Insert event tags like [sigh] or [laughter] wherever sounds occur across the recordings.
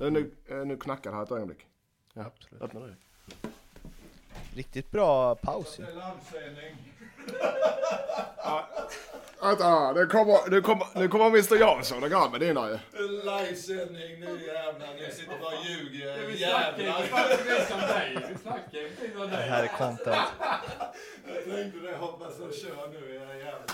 Är nu, är nu knackad här ett ögonblick. Ja, Absolut. öppna du. Riktigt bra paus ju. Vänta, nu kommer, nu kommer, nu kommer Mr Jansson och grabben in här ju. Livesändning nu jävlar, ni sitter bara och ljuger. Vi snackar ju faktiskt om dig. Vi snackar ju precis om Det dig. här är content. Jag tänkte det, hoppas de kör nu era jävlar.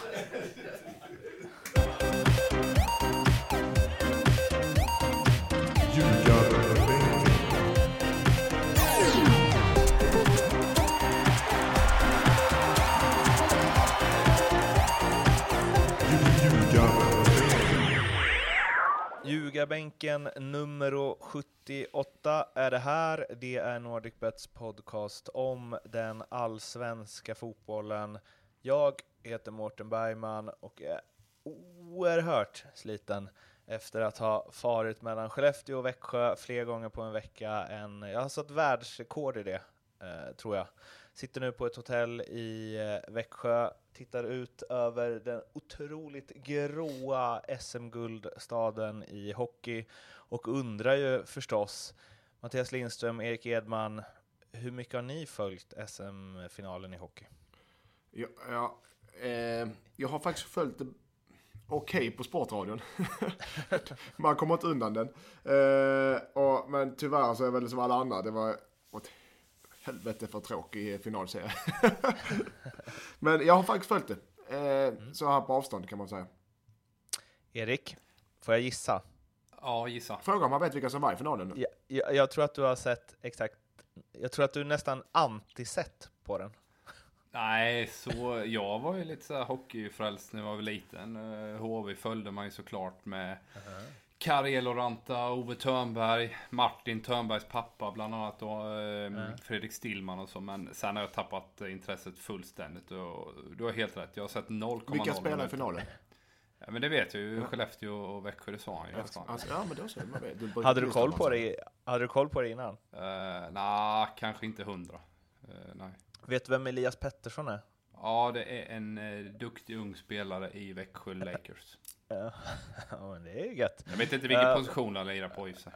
Ljugarbänken nummer 78 är det här. Det är NordicBets podcast om den allsvenska fotbollen. Jag heter Mårten Bergman och är oerhört sliten efter att ha farit mellan Skellefteå och Växjö fler gånger på en vecka. Än, jag har satt världsrekord i det, eh, tror jag. Sitter nu på ett hotell i eh, Växjö, tittar ut över den otroligt gråa SM-guldstaden i hockey och undrar ju förstås, Mattias Lindström, Erik Edman, hur mycket har ni följt SM-finalen i hockey? Ja, ja, eh, jag har faktiskt följt det okej på Sportradion. [laughs] Man kommer inte undan den. Eh, och, men tyvärr så är det väl som alla andra, det var helvete för tråkig finalserie. [laughs] men jag har faktiskt följt det. Eh, Så här på avstånd kan man säga. Erik, får jag gissa? Ja, gissa. Fråga om man vet vilka som var i finalen. Jag, jag, jag tror att du har sett exakt, jag tror att du nästan anti-sett på den. Nej, så jag var ju lite så här hockeyfrälst när jag var liten. Eh, HV följde man ju såklart med Kari Eloranta, Ove Törnberg, Martin Törnbergs pappa bland annat och eh, Fredrik Stillman och så. Men sen har jag tappat eh, intresset fullständigt och du har helt rätt. Jag har sett 0,0 Vilka spelar i finalen? Ja, men det vet jag ju. Skellefteå och Växjö, det sa han ju. Alltså, nästan. ja, men då så. Man vet. Du Hade du koll på det, hade du koll på det innan? Uh, Nej, kanske inte hundra. Eh, nej. Vet du vem Elias Pettersson är? Ja, det är en eh, duktig ung spelare i Växjö Lakers. [laughs] Ja, men det är ju gött. Jag vet inte vilken Eh, position han lirar på i sig.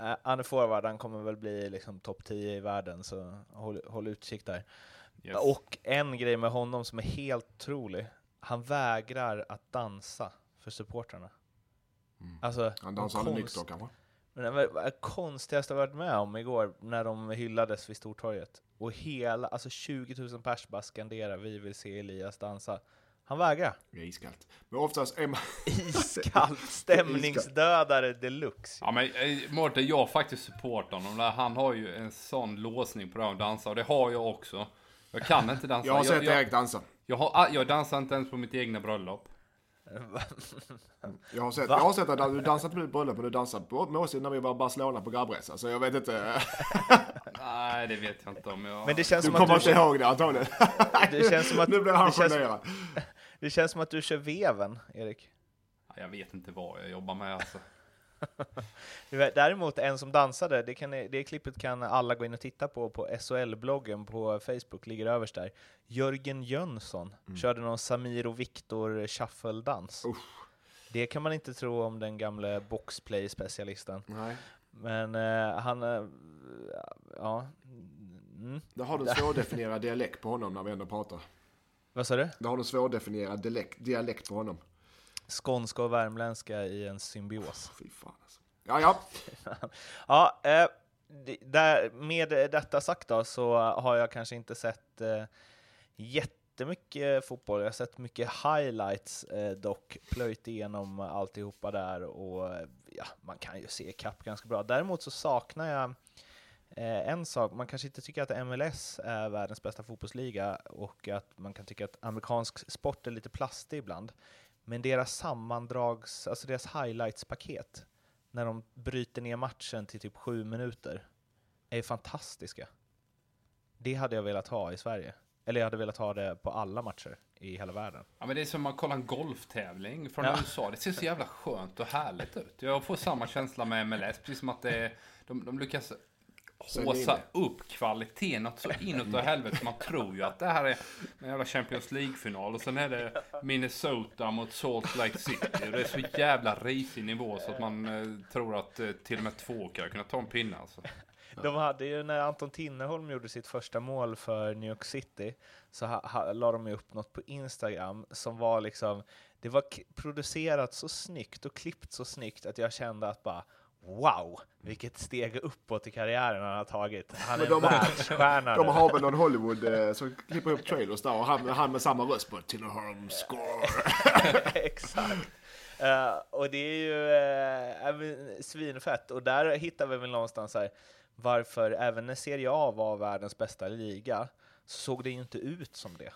Uh, han är forward, han kommer väl bli liksom topp 10 i världen, så håll, håll utkik där. Yes. Och en grej med honom som är helt otrolig, han vägrar att dansa för supportrarna. Alltså, Mm. Han dansar aldrig konst- nykter kanske? Men det var var det konstigaste jag varit med om igår när de hyllades vid Stortorget. Och hela, alltså 20 000 pers bara skanderar vi vill se Elias dansa. Han vägrar. Det är iskallt. Men oftast är man... [laughs] Iskallt stämningsdödare deluxe. Ja men eh, Mårten, jag faktiskt supportar honom. Han har ju en sån låsning på det här att dansa och det har jag också. Jag kan inte dansa. Jag har sett jag, Erik dansa. jag, har, jag dansar inte ens på mitt egna bröllop. Jag har sett, Va? jag har sett att du dansat på ditt bröllop, men du dansade på med oss när vi var i Barcelona på grabbresa. Så jag vet inte. [laughs] Nej, det vet jag inte om jag... Men det känns Du som kommer att du, inte ihåg det antagligen. det känns som att, Nu blir han det känns, generad. Det känns som att du kör veven, Erik. Jag vet inte vad jag jobbar med alltså. [laughs] Däremot en som dansade, det, kan, det klippet kan alla gå in och titta på på SHL-bloggen på Facebook, ligger överst där. Jörgen Jönsson körde någon Samir och Viktor shuffle-dans. Det kan man inte tro om den gamle boxplay-specialisten. Nej. Men eh, han, eh, ja. Mm. Där har du [laughs] en svårdefinierad dialekt på honom när vi ändå pratar. Vad sa du? Där har en svårdefinierad dialekt, dialekt på honom. Skånska och värmländska i en symbios. Fy fan alltså. Ja, ja. [laughs] Ja, eh, det- där, med detta sagt då så har jag kanske inte sett eh, jättemycket fotboll. Jag har sett mycket highlights eh, dock, plöjt igenom alltihopa där och ja, man kan ju se kapp ganska bra. Däremot så saknar jag eh, en sak, man kanske inte tycker att MLS är världens bästa fotbollsliga och att man kan tycka att amerikansk sport är lite plastig ibland. Men deras sammandrags, alltså deras highlights-paket, när de bryter ner matchen till typ sju minuter, är fantastiska. Det hade jag velat ha i Sverige. Eller jag hade velat ha det på alla matcher i hela världen. Ja men det är som att kolla en golftävling från Ja. USA. Det ser så jävla skönt och härligt ut. Jag får samma känsla med MLS, precis som att det är, de, de lyckas håsa upp kvaliteten något så inåt helvete. Man tror ju att det här är en jävla Champions League-final och sen är det Minnesota mot Salt Lake City. Och det är så jävla risig nivå så att man eh, tror att eh, till och med två kan kunna ta en pinne alltså. De hade ju när Anton Tinnerholm gjorde sitt första mål för New York City så ha, ha, la de upp något på Instagram som var liksom, det var producerat så snyggt och klippt så snyggt att jag kände att bara Wow, vilket steg uppåt i karriären han har tagit. Han är de har- världsstjärna. De har väl någon Hollywood eh, som klipper upp trailers där och han, han med samma röst på Tinnerholm score. [laughs] Exakt. Eh, och det är ju uh, svinfett. Och där hittar vi väl någonstans här varför även när Serie A var världens bästa liga så såg det ju inte ut som det.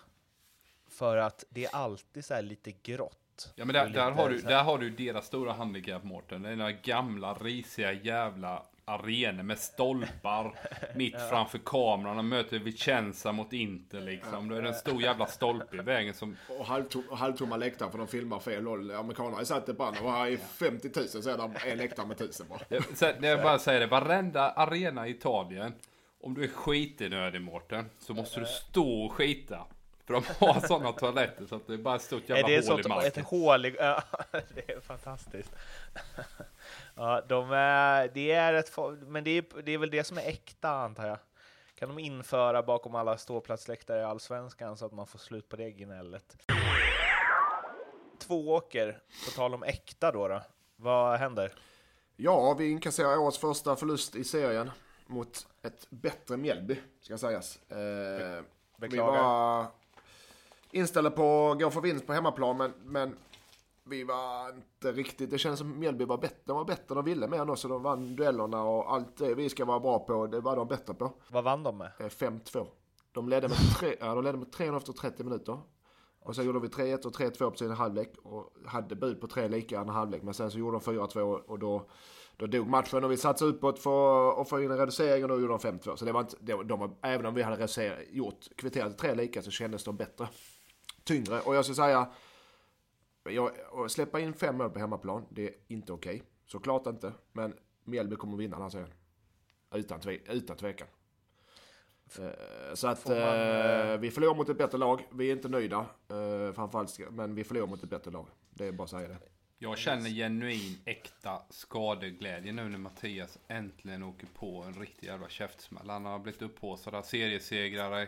För att det är alltid så här lite grått. Ja men där, Och där, lite har du, där har du deras stora handikapp Mårten. Det är den här gamla risiga jävla arenor med stolpar [laughs] mitt framför kameran. De möter Vicenza mot Inter liksom. Det är en stor jävla stolpe i vägen som... Och halvtom, och halvtomma läktare för de filmar fel håll. Amerikanerna satt det på andra och här är 50 000 så är det en läktare med 1000 bara. Det, så, det är bara säga det, varenda arena i Italien. Om du är skitnödig Mårten, så måste du stå och skita. För de har sådana toaletter så att det är bara ett stort Är jävla det ett hål i sånt, ett marken. hål i, ja, [laughs] det är fantastiskt. ja, de är, det är ett, men det är, det är väl det som är äkta antar jag. Kan de införa bakom alla ståplatsläktare i Allsvenskan så att man får slut på det gnället. Två åker, på tal om äkta då, då. Vad händer? Ja, vi inkasserar årets första förlust i serien mot ett bättre Mjällby, ska sägas. Eh, vi Beklagar. var inställda på att gå för vinst på hemmaplan, men, men vi var inte riktigt... Det kändes som Mjällby var bättre. De var bättre, de ville mer än oss, och de vann duellerna och allt det vi ska vara bra på, det var de bättre på. Vad vann de med? Eh, 5-2. De ledde med, tre, ja, de ledde med 3 efter 30 minuter. Och sen gjorde vi 3-1 och 3-2 på sin halvlek och hade bud på tre lika andra halvlek. Men sen så gjorde de 4-2 och då, då dog matchen och vi satsade uppåt för att få in en reducering och då gjorde de 5-2. Så det var inte, de var, även om vi hade reducerat, gjort, kvitterat tre lika så kändes de bättre. Tyngre. Och jag ska säga, jag, att släppa in fem mål på hemmaplan, det är inte okej. Såklart inte. Men Mjällby kommer att vinna den här serien. Utan, tve, utan tvekan. Eh, Så att Får man, eh, vi förlorar mot ett bättre lag. Vi är inte nöjda. Eh, framförallt, men vi förlorar mot ett bättre lag. Det är bara att säga det. Jag känner genuin äkta skadeglädje nu när Mattias äntligen åker på en riktig jävla käftsmäll. Han har blivit upphaussad av seriesegrare,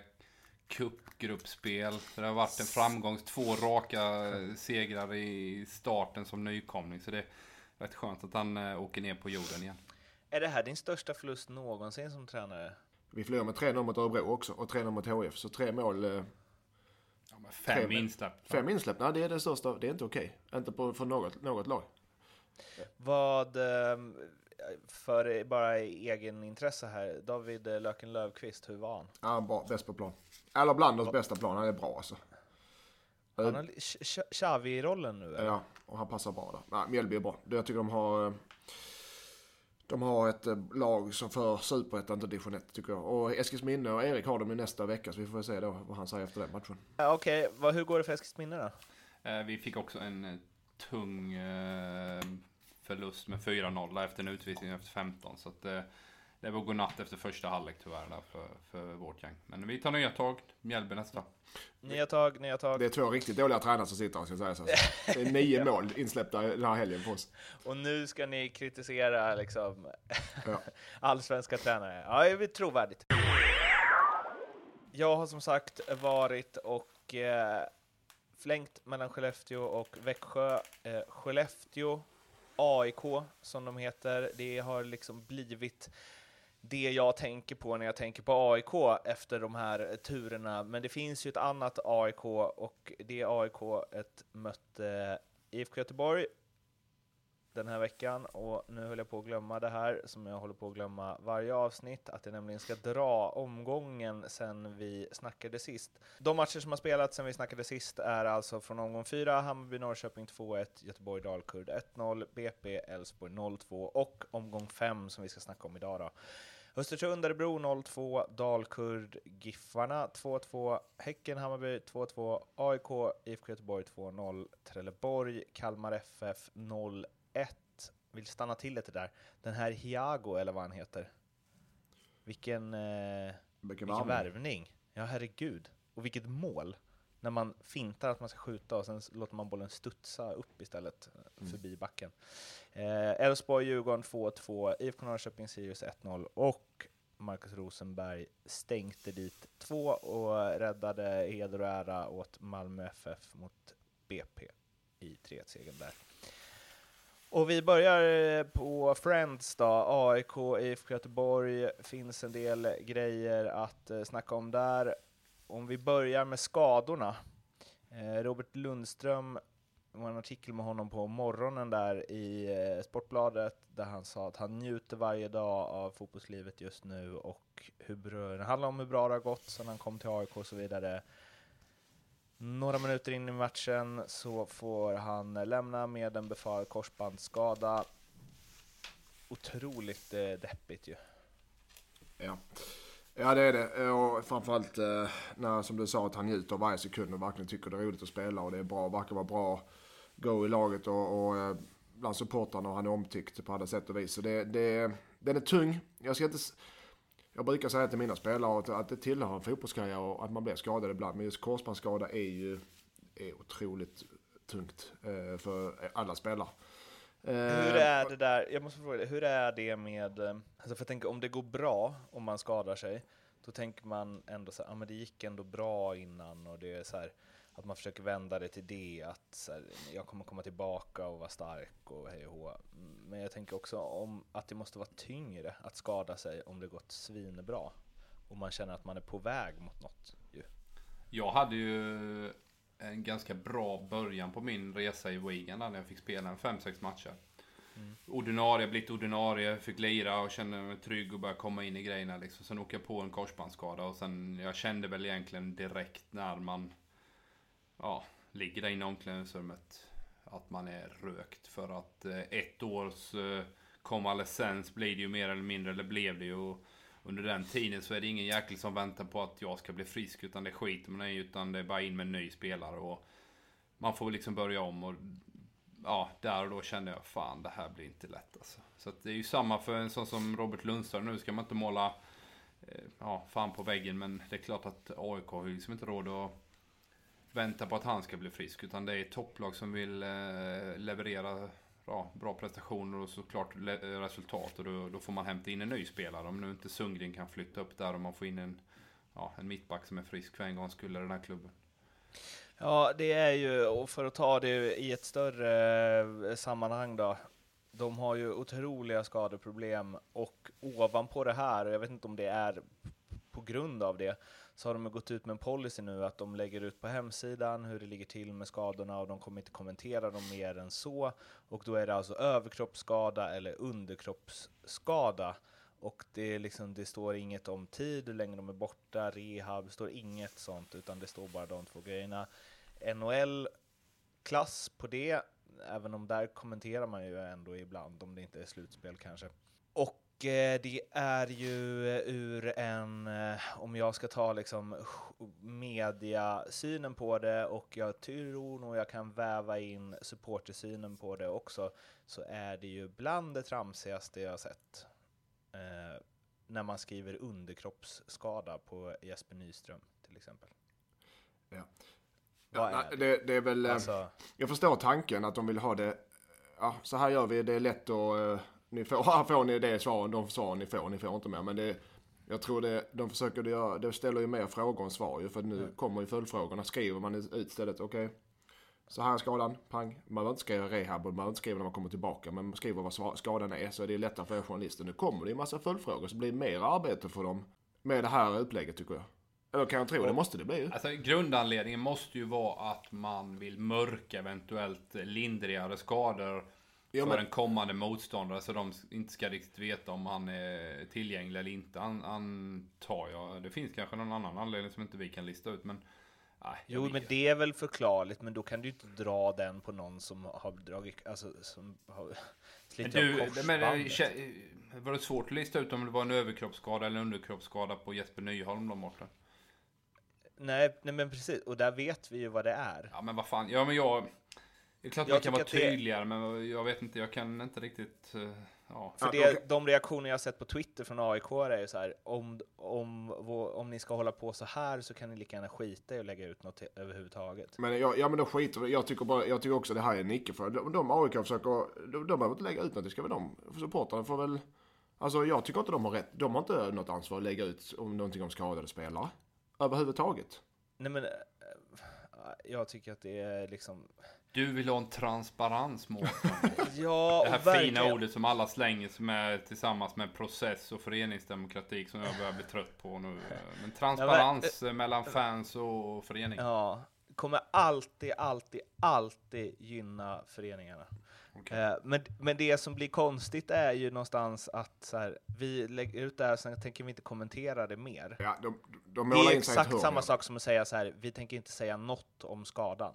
cupgruppspel. Det har varit en framgång, två raka eh, segrar i starten som nykomling. Så det är rätt skönt att han eh, åker ner på jorden igen. Är det här din största förlust någonsin som tränare? Vi förlorar med 3-0 mot Örebro också och 3-0 mot HF. Så tre mål, eh, Ja, men fem Tre- insläpp. fem insläpp. Nej, det är det största. Det är inte okej. Inte på, för något, något lag. Vad, ehm, för bara egen intresse här, David Löken Lövqvist, hur var han? Ja, bra. Bäst på plan. Eller bland oss bästa plan. Han är bra alltså. Han har Ch- Ch- Xavi-rollen nu eller? Ja, och han passar bra där. Nej, Mjällby är bra. Jag tycker de har... eh, De har ett eh, lag som för superettan, inte division 1 tycker jag. Och Eskilsminne och Erik har dem i nästa vecka, så vi får väl se då vad han säger efter den matchen. Ja, Okej, vad- hur går det för Eskilsminne då? Eh, Vi fick också en tung förlust med 4-0 efter en utvisning efter 15. Så att, eh, det var godnatt efter första halvlek tyvärr där för, för vårt gäng. Men vi tar nya tag. Mjällby nästa. Nya tag, nya tag. Det är två riktigt dåliga tränare som sitter här, ska jag säga. Så. Det är nio [laughs] mål insläppta den här helgen på oss. Och nu ska ni kritisera liksom Ja. [laughs] allsvenska tränare. Ja, det är trovärdigt. Jag har som sagt varit och eh, flängt mellan Skellefteå och Växjö. Eh, Skellefteå, AIK som de heter, det har liksom blivit det jag tänker på när jag tänker på AIK efter de här turerna. Men det finns ju ett annat AIK och det AIK ett mötte eh, IFK Göteborg den här veckan och nu höll jag på att glömma det här som jag håller på att glömma varje avsnitt, att jag nämligen ska dra omgången sen vi snackade sist. De matcher som har spelats sen vi snackade sist är alltså från omgång 4, Hammarby-Norrköping 2-1, Göteborg-Dalkurd 1-0, BP Elfsborg 0-2 och omgång 5 som vi ska snacka om idag då. Östersund, Örebro 0-2, Dalkurd, Giffarna 2-2, Häcken, Hammarby 2-2, AIK, IFK Göteborg 2-0, Trelleborg, Kalmar FF 0-1. Vill stanna till lite där. Den här Hiago, eller vad han heter. Vilken, eh, Vilken vilken värvning. värvning! Ja, herregud. Och vilket mål! När man fintar att man ska skjuta och sen låter man bollen studsa upp istället, eh, förbi backen. Eh, Elfsborg-Djurgården 2-2, IFK Norrköping-Sirius 1-0 och Marcus Rosenberg stänkte dit två och räddade heder och ära åt Malmö FF mot BP i 3-1-segern där. Och vi börjar eh, på Friends då, AIK, IFK Göteborg, finns en del grejer att snacka om där. Om vi börjar med skadorna. Eh, Robert Lundström, det var en artikel med honom på morgonen där i eh, Sportbladet där han sa att han njuter varje dag av fotbollslivet just nu och hur bra, det handlar om hur bra det har gått sedan han kom till AIK och så vidare. Några minuter in i matchen så får han eh, lämna med en befarad korsbandsskada. Otroligt eh, deppigt ju. Ja ja, det är det. Och framförallt eh, när, som du sa, att han njuter av varje sekund och verkligen tycker det är roligt att spela och det är bra, verkar vara bra go i laget och, och eh, bland supportrarna och han är omtyckt på alla sätt och vis. Så det, det, den är tung. Jag ska inte... Jag brukar säga till mina spelare att, att det tillhör en fotbollskarriär och att man blir skadad ibland. Men just korsbandsskada är ju är otroligt tungt eh, för alla spelare. Eh, Hur är det där, jag måste fråga dig, hur är det med, eh, alltså för jag tänker om det går bra om man skadar sig, då tänker man ändå så här, ah, men det gick ändå bra innan och det är så här, att man försöker vända det till det, att så här, jag kommer komma tillbaka och vara stark och hej och hå. Men jag tänker också om att det måste vara tyngre att skada sig om det gått svinbra och man känner att man är på väg mot något. Ju. Jag hade ju en ganska bra början på min resa i Wigan när jag fick spela en 5-6 matcher. Ordinarie, blivit ordinarie, fick lira och kände mig trygg och började komma in i grejerna liksom. Sen åker jag på en korsbandsskada och sen, jag kände väl egentligen direkt när man, ja, ligger där inne i omklädningsrummet att man är rökt. För att eh, ett års eh, konvalescens blir det ju mer eller mindre, eller blev det ju. Och under den tiden så är det ingen jäkel som väntar på att jag ska bli frisk, utan det skiter man i, utan det är bara in med en ny spelare. Och man får liksom börja om och ja, där och då kände jag fan det här blir inte lätt alltså. Så att det är ju samma för en sån som Robert Lundström. Nu ska man inte måla eh, ja, fan på väggen men det är klart att AIK har ju liksom inte råd att vänta på att han ska bli frisk. Utan det är ett topplag som vill eh, leverera ja, bra prestationer och såklart resultat. Och då, då får man hämta in en ny spelare. Om nu inte Sundgren kan flytta upp där och man får in en, ja, en mittback som är frisk för en gång skulle den här klubben. Ja, det är ju, och för att ta det i ett större eh, sammanhang då. De har ju otroliga skadeproblem och ovanpå det här, och jag vet inte om det är på grund av det, så har de gått ut med en policy nu att de lägger ut på hemsidan hur det ligger till med skadorna och de kommer inte kommentera dem mer än så. Och då är det alltså överkroppsskada eller underkroppsskada. Och det, är liksom, det står inget om tid, hur länge de är borta, rehab, det står inget sånt, utan det står bara de två grejerna. NHL-klass på det, även om där kommenterar man ju ändå ibland om det inte är slutspel kanske. Och det är ju eh, ur en, eh, om jag ska ta liksom mediasynen på det och jag tror nog jag kan väva in supportersynen på det också, så är det ju bland det tramsigaste jag sett. Eh, när man skriver underkroppsskada på Jesper Nyström till exempel. Ja. Ja, det? det, det är väl... eh, Alltså, Jag förstår tanken att de vill ha det. Ja, så här gör vi. Det är lätt att... Ni får, [laughs] här får ni det svaren, de svaren ni får. Ni får inte mer. Men det, jag tror det, de försöker det göra, det ställer ju mer frågor än svar ju. För nu kommer ju följdfrågorna. Skriver man ut istället, okej. så här är skadan, pang. Man behöver inte skriva rehab och man behöver inte skriva när man kommer tillbaka. Men man skriver vad skadan är så är det lättare för er journalister. Nu kommer det ju massa följdfrågor så det blir mer arbete för dem. Med det här upplägget tycker jag. Eller kan jag tro, det måste det bli ju. Alltså grundanledningen måste ju vara att man vill mörka eventuellt lindrigare skador Ja, för men- en kommande motståndare så de inte ska riktigt veta om han är tillgänglig eller inte an, antar jag. Det finns kanske någon annan anledning som inte vi kan lista ut men... Jag jo, men det är väl förklarligt, men då kan du inte dra den på någon som har dragit, alltså som har [laughs] slitit du, av men, eh, korsbandet. kä- var det svårt att lista ut om det var en överkroppsskada eller underkroppsskada på Jesper Nyholm de borta? Nej, nej, men precis, och där vet vi ju vad det är. Ja men vad fan, ja men jag... Det är klart Jag man kan vara att det- tydligare men jag vet inte, jag kan inte riktigt... eh, ja. För det, de reaktioner jag har sett på Twitter från AIK är ju så här, om, om, om ni ska hålla på så här så kan ni lika gärna skita i att lägga ut något överhuvudtaget. Men jag, ja men då skiter jag tycker bara, jag tycker också det här är en icke-fråga. De, de AIK försöker, de, de behöver inte lägga ut något, det ska väl de, supportrarna får väl, alltså jag tycker inte de har rätt, de har inte något ansvar att lägga ut om någonting om skadade spelare. Överhuvudtaget. Nej men, eh, jag tycker att det är liksom, Du vill ha en transparens Mårten. [laughs] ja, Det här verkligen. fina ordet som alla slänger sig med tillsammans med process och föreningsdemokrati som jag börjar bli trött på nu. Men transparens mellan fans och förening. Ja, kommer alltid, alltid, alltid gynna föreningarna. Okej. Eh, Men, men det som blir konstigt är ju någonstans att så här, vi lägger ut det här, sen tänker vi inte kommentera det mer. Ja, de, de Det är exakt samma ja. sak som att säga så här, vi tänker inte säga något om skadan.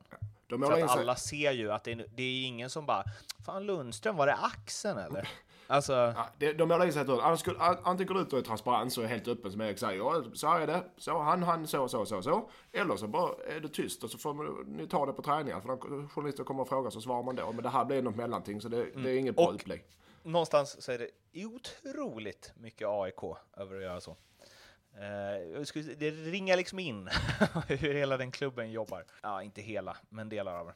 De För att alla ser ju att det är, det är ingen som bara, fan Lundström, var det axeln eller? [laughs] Alltså, ja, det, de målar in sig ett an- Antingen går du ut och är transparent och är helt öppen som Erik säger. Ja, så här är det. Så han, han, så, så, så, så. Eller så bara är det tyst och så får man, ni ta det på träningar. För de journalister kommer och frågar så svarar man då. Men det här blir något mellanting så det, det är inget bra Och- upplägg. någonstans så är det otroligt mycket AIK över att göra så. Eh, det ringar liksom in [laughs] hur hela den klubben jobbar. Ja, inte hela, men delar av den.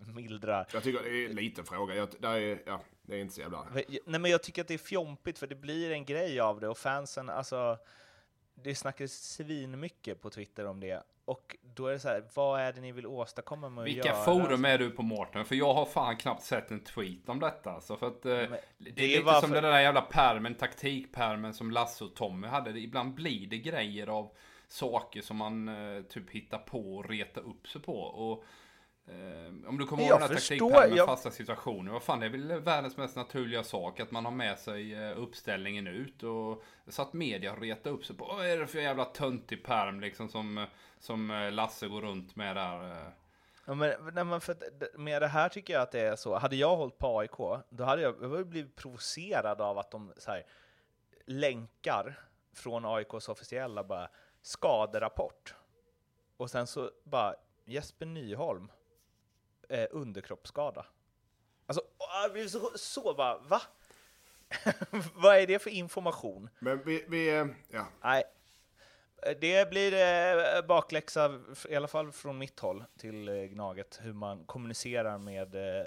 [laughs] Mildrar. Jag tycker det är en liten fråga. Jag, det, är, ja, det är inte så jävla... Nej, men jag tycker att det är fjompigt, för det blir en grej av det, och fansen, alltså, det snackades svinmycket på Twitter om det, och då är det så här, vad är det ni vill åstadkomma med att Vilka göra? forum är du på Mårten? För jag har fan knappt sett en tweet om detta. Alltså för att, eh, det, det är lite varför- som den där jävla permen, taktikpermen som Lasse och Tommy hade. Ibland blir det grejer av saker som man eh, typ hittar på och retar upp sig på. Och, om du kommer ihåg Jag den här förstår, taktikpermen, jag- fasta situationer. Vad fan, det är väl världens mest naturliga sak att man har med sig eh, uppställningen ut. Och så att media retar upp sig på, vad är det för jävla töntig perm liksom som, eh, som eh, Lasse går runt med där. eh. Ja, men, nej, men för med det här tycker jag att det är så. Hade jag hållit på AIK, då hade jag, jag blivit provocerad av att de så här, länkar från AIKs officiella bara skaderapport. Och sen så bara Jesper Nyholm, eh, underkroppsskada. Alltså, jag blev så, så bara, va? [laughs] Vad är det för information? Men vi, vi ja. Nej. Det blir eh, bakläxa, i alla fall från mitt håll, till eh, Gnaget, hur man kommunicerar med eh,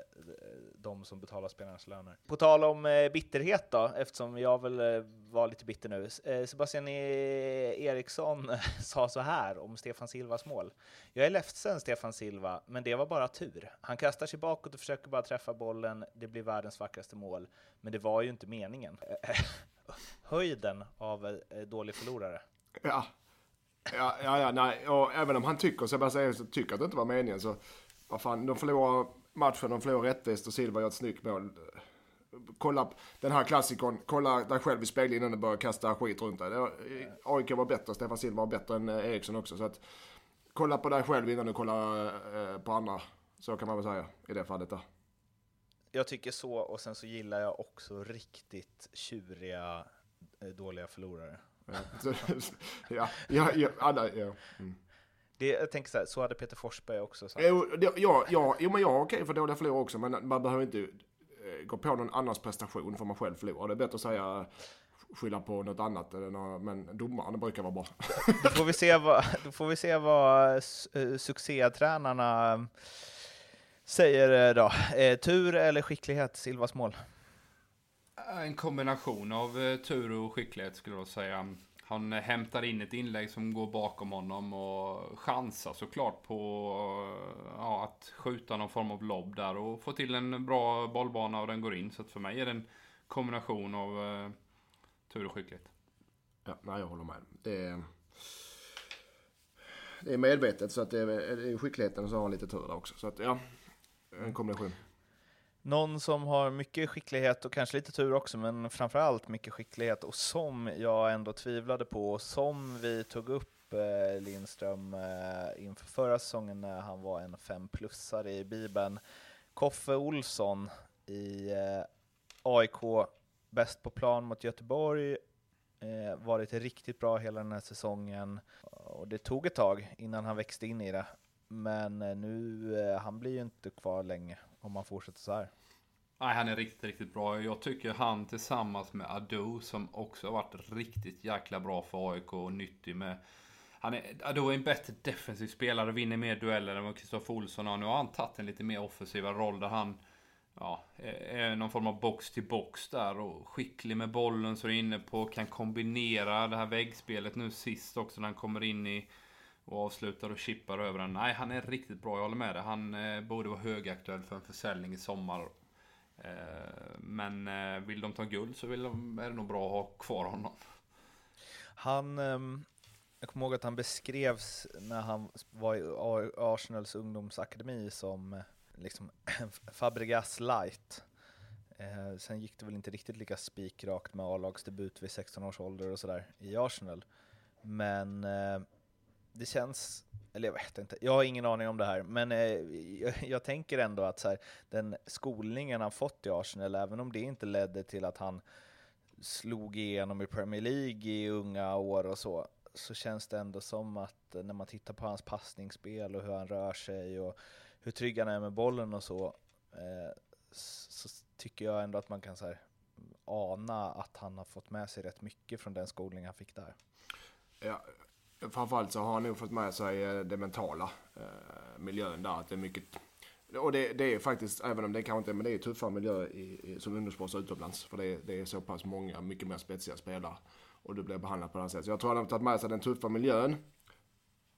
de som betalar spelarnas löner. På tal om eh, bitterhet då, eftersom jag väl eh, var lite bitter nu. Eh, Sebastian E- Eriksson [laughs] sa så här om Stefan Silvas mål. Jag är ledsen Stefan Silva, men det var bara tur. Han kastar sig bakåt och försöker bara träffa bollen. Det blir världens vackraste mål, men det var ju inte meningen. [laughs] Höjden av eh, dålig förlorare. Ja. Ja, ja, ja, nej. Och även om han tycker, Sebastian Eriksson tycker att det inte var meningen så, vad fan, de förlorar matchen, de förlorar rättvist och Silva gör ett snyggt mål. Kolla på den här klassikern, kolla dig själv i spegeln innan du börjar kasta skit runt dig. AIK var bättre, Stefan Silva var bättre än Eriksson också. Så att, kolla på dig själv innan du kollar eh, på andra. Så kan man väl säga i det fallet där. Jag tycker så, och sen så gillar jag också riktigt tjuriga, eh, dåliga förlorare. [laughs] Ja, ja, ja, alla, ja. Mm. Det, jag tänker så här, så hade Peter Forsberg också sagt. Jo, det- ja, ja, jo, men jag är okej för dåliga förlorare också, men man behöver inte eh, gå på någon annans prestation för man själv förlorar. Det är bättre att säga skylla på något annat, men domaren brukar vara bra. Då får vi se vad, då får vi se vad uh, succétränarna eh, säger eh, då. Eh, tur eller skicklighet, Silvas mål? En kombination av eh, tur och skicklighet skulle jag säga. Han hämtar in ett inlägg som går bakom honom och chansar såklart på eh, ja, att skjuta någon form av lobb där och få till en bra bollbana och den går in. Så att för mig är det en kombination av eh, tur och skicklighet. Ja, nej, jag håller med. Det är, det är medvetet, så att det är, det är skickligheten och så har han lite tur där också. Så att ja, en kombination. Någon som har mycket skicklighet och kanske lite tur också, men framför allt mycket skicklighet och som jag ändå tvivlade på och som vi tog upp eh, Lindström eh, inför förra säsongen när han var en femplussare i Bibeln. Koffe Olsson i eh, AIK, bäst på plan mot Göteborg, eh, varit riktigt bra hela den här säsongen och det tog ett tag innan han växte in i det. Men eh, nu, eh, han blir ju inte kvar länge om man fortsätter så här. Nej, han är riktigt, riktigt bra. Jag tycker han tillsammans med Ado som också har varit riktigt jäkla bra för AIK och nyttig med han är, Ado är en bättre defensiv spelare, vinner mer dueller än vad Kristoffer Olsson har. Nu har han tagit en lite mer offensiva roll där han ja, är någon form av box till box där och skicklig med bollen så är inne på, kan kombinera det här väggspelet nu sist också när han kommer in i och avslutar och chippar över den. Nej, han är riktigt bra, jag håller med dig. Han eh, borde vara högaktuell för en försäljning i sommar. Eh, men eh, vill de ta guld så vill de, är det nog bra att ha kvar honom. Han, ehm, jag kommer ihåg att han beskrevs när han var i Arsenals ungdomsakademi som eh, liksom [clears throat] Fabregas light. Eh, sen gick det väl inte riktigt lika spikrakt med A-lagsdebut vid 16 års ålder och sådär i Arsenal. Men eh, det känns, eller jag vet inte, jag har ingen aning om det här, men eh, jag, jag, tänker ändå att så här, den skolningen han fått i Arsenal, även om det inte ledde till att han slog igenom i Premier League i unga år och så, så känns det ändå som att eh, när man tittar på hans passningsspel och hur han rör sig och hur trygg han är med bollen och så, eh, så tycker jag ändå att man kan så här, ana att han har fått med sig rätt mycket från den skolning han fick där. Ja, framförallt så har han nog fått med sig eh, det mentala eh, miljön där. Att det är mycket, och det, det, är faktiskt, även om det kanske inte men det är tuffare miljö i, i, som ungdomsproffs utomlands. För det är, det är så pass många, mycket mer spetsiga spelare. Och du blir behandlad på det här sättet. Så jag tror han har tagit med sig den tuffa miljön.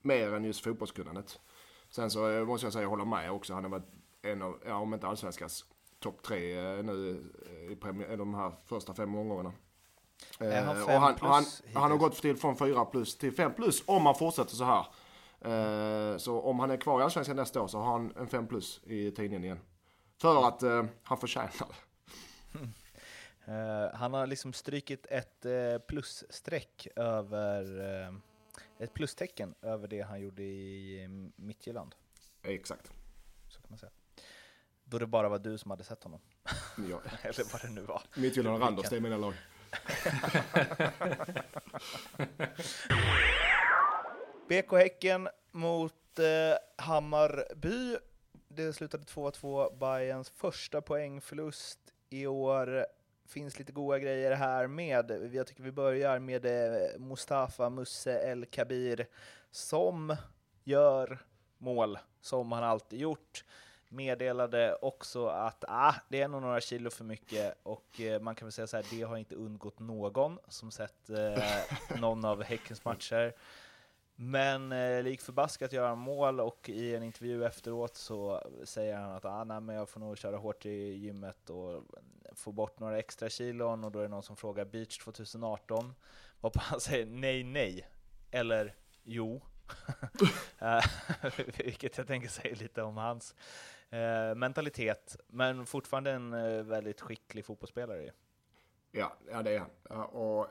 Mer än just fotbollskunnandet. Sen så eh, måste jag säga, jag håller med också. Han har varit en av, ja, om inte allsvenskans topp tre eh, nu i premier, de här första fem omgångarna. Är han och han, han, han, har gått till från 4 plus till 5 plus om han fortsätter så här. Så om han är kvar i Allsvenskan nästa år så har han en 5 plus i tidningen igen. För att uh, han förtjänar det. Uh, [laughs] han har liksom strykit ett uh, plusstreck över uh, ett plustecken över det han gjorde i Midtjylland. Exakt. Så kan man säga. Då det bara var du som hade sett honom. Ja. [laughs] Eller vad det nu var. Midtjylland och Randers, det är mina lag. [laughs] BK Häcken mot eh, Hammarby. Det slutade 2-2, Bayerns första poängförlust i år finns lite goda grejer här med. Jag tycker vi börjar med eh, Mustafa Musse El Kabir som gör mål som han alltid gjort. Meddelade också att ah, det är nog några kilo för mycket och eh, man kan väl säga så här, det har inte undgått någon som sett eh, någon av Häckens matcher. Men eh, lik förbaskat gör han mål och i en intervju efteråt så säger han att ah, nej, men jag får nog köra hårt i gymmet och få bort några extra kilon och då är det någon som frågar Beach 2018 varpå han säger nej, nej eller jo. [laughs] Eh, [laughs] vilket jag tänker säga lite om hans eh, mentalitet, men fortfarande en eh, väldigt skicklig fotbollsspelare. Ja, ja det är han. Ja, och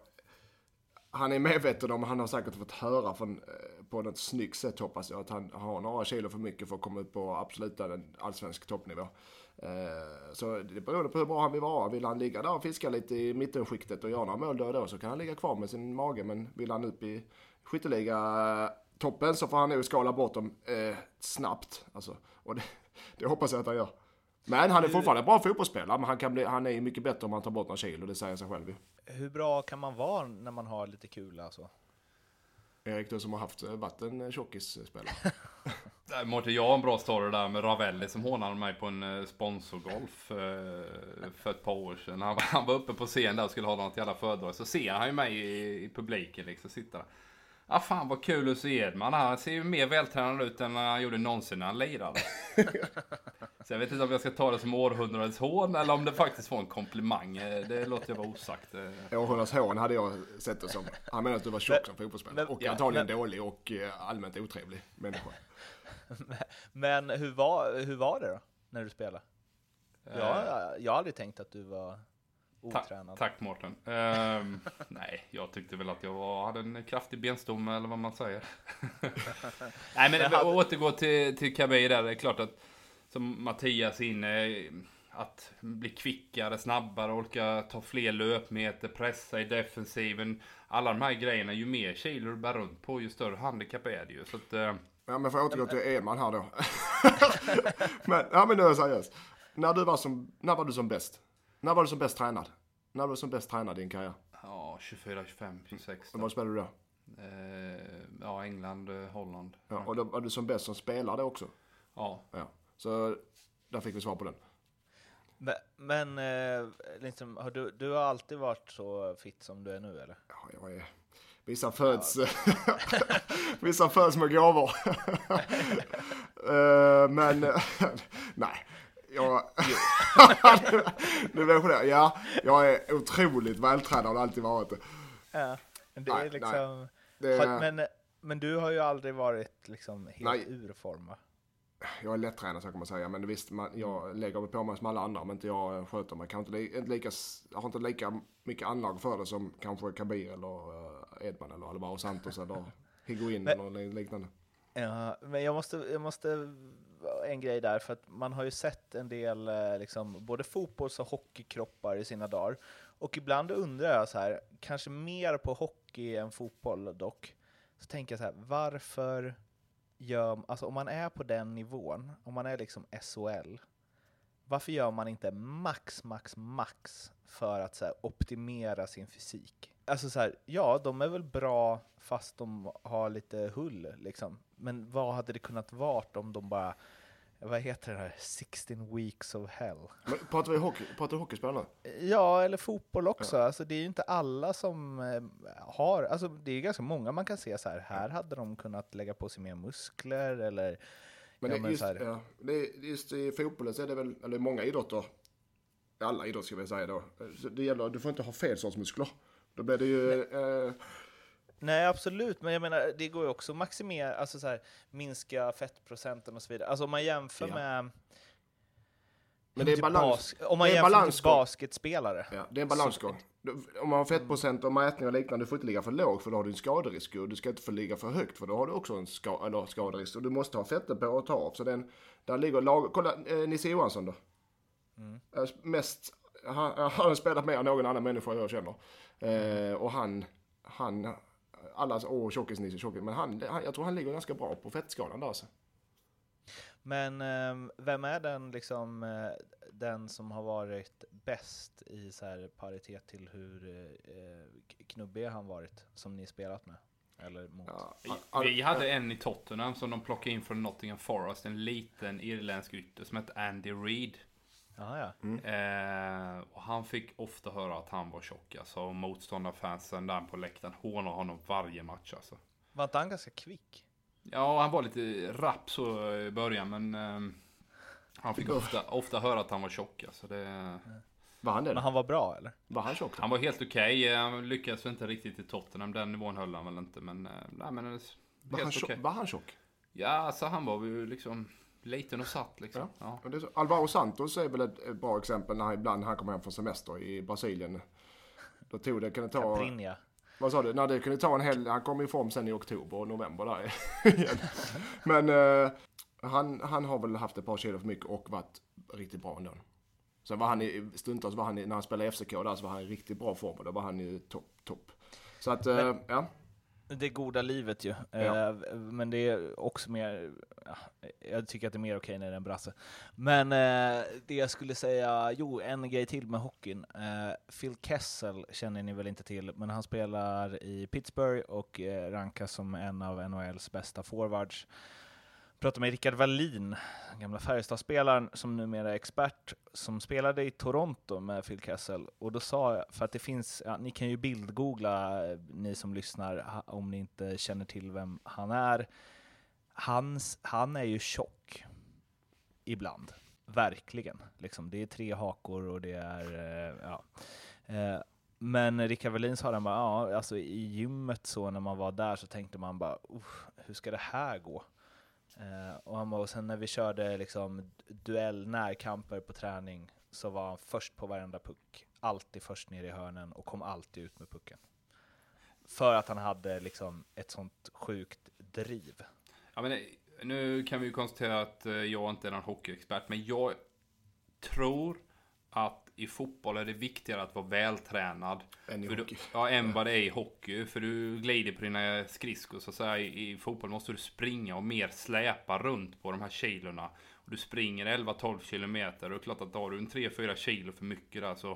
han är medveten om, han har säkert fått höra från, eh, på något snyggt sätt hoppas jag, att han har några kilo för mycket för att komma ut på absoluta allsvensk toppnivå. Eh, så det beror på hur bra han vill vara. Vill han ligga där och fiska lite i mittenskiktet och göra några mål då och då så kan han ligga kvar med sin mage. Men vill han upp i skytteliga toppen så får han nog skala bort dem eh, snabbt. Alltså, och det, [laughs] det hoppas jag att han gör. Men han är fortfarande en bra fotbollsspelare, men han, kan bli, han är mycket bättre om han tar bort några kilo, det säger sig själv ju. Hur bra kan man vara när man har lite kul alltså? Erik, du som har haft, eh, varit en tjockisspelare. [laughs] Mårten, jag har en bra story där med Ravelli som hånade mig på en eh, sponsorgolf eh, för ett par år sedan. Han, [laughs] han var uppe på scen där och skulle ha något jävla föredrag. Så ser han ju mig i, i publiken liksom sitta där. Ja, ah, fan vad kul att se Edman. Han ser ju mer vältränad ut än han gjorde någonsin när han lirade. [laughs] Så jag vet inte om jag ska ta det som århundradets hån eller om det faktiskt var en komplimang. Det låter jag vara osagt. Århundradets hån hade jag sett det som. Han menar att du var tjock som fotbollsspelare. Och ja, antagligen men, dålig och eh, allmänt otrevlig människa. [laughs] Men hur var, hur var det då, när du spelade? Jag, jag har aldrig tänkt att du var otränad. Ta tack Mårten. Um, [laughs] nej, jag tyckte väl att jag var, hade en kraftig benstomme eller vad man säger. [laughs] nej men hade... återgå till, till Kabir där, det är klart att som Mattias är inne, att bli kvickare, snabbare, orka ta fler löpmeter, pressa i defensiven. Alla de här grejerna, ju mer kilo du bär runt på, ju större handikapp är det ju. Så att, uh... Ja men får jag återgå till Edman här då. [laughs] men, ja men nu är jag seriös. När du var som, när var du som bäst? När var du som bäst tränad? När var du som bäst tränad i din karriär? Ja, 24, 25, 26. Och Var spelade du då? Eh, ja, England, eh, Holland. Ja, och då var du som bäst som spelare också? Ja. Ja. Så där fick vi svar på den. Men, men eh, liksom, har du, du har alltid varit så fit som du är nu eller? Ja, jag är... Vissa föds, [laughs] vissa föds med gåvor. [laughs] Eh, men [laughs] nej, jag... [laughs] nu vet jag det. Ja, jag är otroligt vältränad och alltid varit det. Ja, men det Nej, är liksom... det men, men du har ju aldrig varit liksom helt Nej. ur form va? Jag är lättränad så kan man säga, men visst, man, jag lägger väl på mig som alla andra om inte jag eh, sköter mig. Kanske inte, inte lika, jag har inte lika mycket anlag för det som kanske Kabir eller uh, Edman eller Alvaro Santos eller [laughs] Higuin Men- eller li- liknande. Ja, men jag måste, jag måste, en grej där, för att man har ju sett en del eh, liksom, både fotbolls och hockeykroppar i sina dagar. Och ibland undrar jag så här, kanske mer på hockey än fotboll dock, så tänker jag så här, varför gör, alltså om man är på den nivån, om man är liksom SHL, varför gör man inte max, max, max för att så här, optimera sin fysik? Alltså så här, ja, de är väl bra fast de har lite hull liksom. Men vad hade det kunnat vara om de bara, vad heter det här, 16 weeks of hell? Men pratar vi hockey, pratar nu? Ja, eller fotboll också. Alltså, det är ju inte alla som eh, har, alltså det är ganska många man kan se så här, här hade de kunnat lägga på sig mer muskler eller Men, Ja, men just, här- ja, är- just i fotbollen så är det väl, eller många idrotter, alla idrotter ska vi säga då, så det gäller, du får inte ha fel sorts muskler. Då blir det ju, eh, Nej, absolut, men jag menar, det går ju också att maximera, alltså så här, minska fettprocenten och så vidare. Alltså om man jämför Ja. med... Men det är typ balans- om man det är jämför med balansgång. basketspelare. ja, det är en balansgång. Om man har fettprocent och mätningar och liknande, du får inte ligga för lågt för då har du en skaderisk och du ska inte få ligga för högt för då har du också en ska, eller skaderisk och du måste ha fettet på att ta av. Så den, där ligger lag, kolla eh, Nisse Johansson då. Eh, Mest, han, han har spelat mer än någon annan människa jag känner. Eh, och han, han, alla, åh tjockis-Nisse, tjockis, men han, han, jag tror han ligger ganska bra på fettskalan där alltså. Men ehm, vem är den, liksom, eh, den som har varit bäst i så här paritet till hur eh, knubbig han varit, som ni spelat med? Eller mot? Ja, Vi- hade en i Tottenham som de plockade in från Nottingham Forest. En liten irländsk ytter som hette Andy Reid. Jaha, ja. Mm. Eh, och han fick ofta höra att han var tjock. Alltså och motståndarfansen där på läktaren hånade honom varje match alltså. Var inte han ganska kvick? Ja, han var lite rapp så i början men ehm, han fick ofta, ofta höra att han var tjock. Alltså det, Var han det? Men han var bra eller? Var han tjock? då? han var helt okej. Han lyckades väl inte riktigt i Tottenham. Den nivån höll han väl inte. Men, eh, nej, men Var han, tjock, okej. var han tjock? Ja, alltså han var ju liksom liten och satt liksom. Ja. Och det är så. Alvaro Santos är väl ett, bra exempel när han ibland när han kom hem från semester i Brasilien. Då tog det, kunde ta, Caprinja. vad sa du, när det kunde ta en hel, han kom i form sen i oktober och november där igen. [laughs] Men eh, han, han har väl haft ett par kilo för mycket och varit riktigt bra ändå. Sen var han i, stundtals var han i, när han spelade i FCK där så var han i riktigt bra form och då var han ju topp, topp. Så att, eh, Men- ja. Det goda livet ju. Ja. Eh, Men det är också mer, ja, jag tycker att det är mer okej när det är en brasse. Men eh, det jag skulle säga, jo, en grej till med hockeyn. Eh, Phil Kessel känner ni väl inte till, men han spelar i Pittsburgh och rankas som en av NHLs bästa forwards. Pratade med Rickard Wallin, gamla Färjestadspelaren som numera är expert, som spelade i Toronto med Phil Kessel. Och då sa jag, för att det finns, ja, ni kan ju bildgoogla, eh, ni som lyssnar, om ni inte känner till vem han är. Hans, han är ju tjock. Ibland. Verkligen. Liksom, det är tre hakor och det är, eh, ja. Eh, men Rickard Wallin sa den bara, ja, alltså i gymmet så när man var där så tänkte man bara, hur ska det här gå? Eh, och, han var, och sen när vi körde liksom duell, närkamper på träning så var han först på varenda puck. Alltid först ner i hörnen och kom alltid ut med pucken. För att han hade liksom ett sånt sjukt driv. Ja, men eh, nu kan vi ju konstatera att eh, jag inte är någon hockeyexpert, men jag tror att i fotboll är det viktigare att vara vältränad. Än i För du, hockey. ja, än vad det är i hockey. För du glider på dina skridskor så att säga. I, I fotboll måste du springa och mer släpa runt på de här kilorna. och du springer 11-12 kilometer, och det är klart att har du en 3-4 kilo för mycket där så,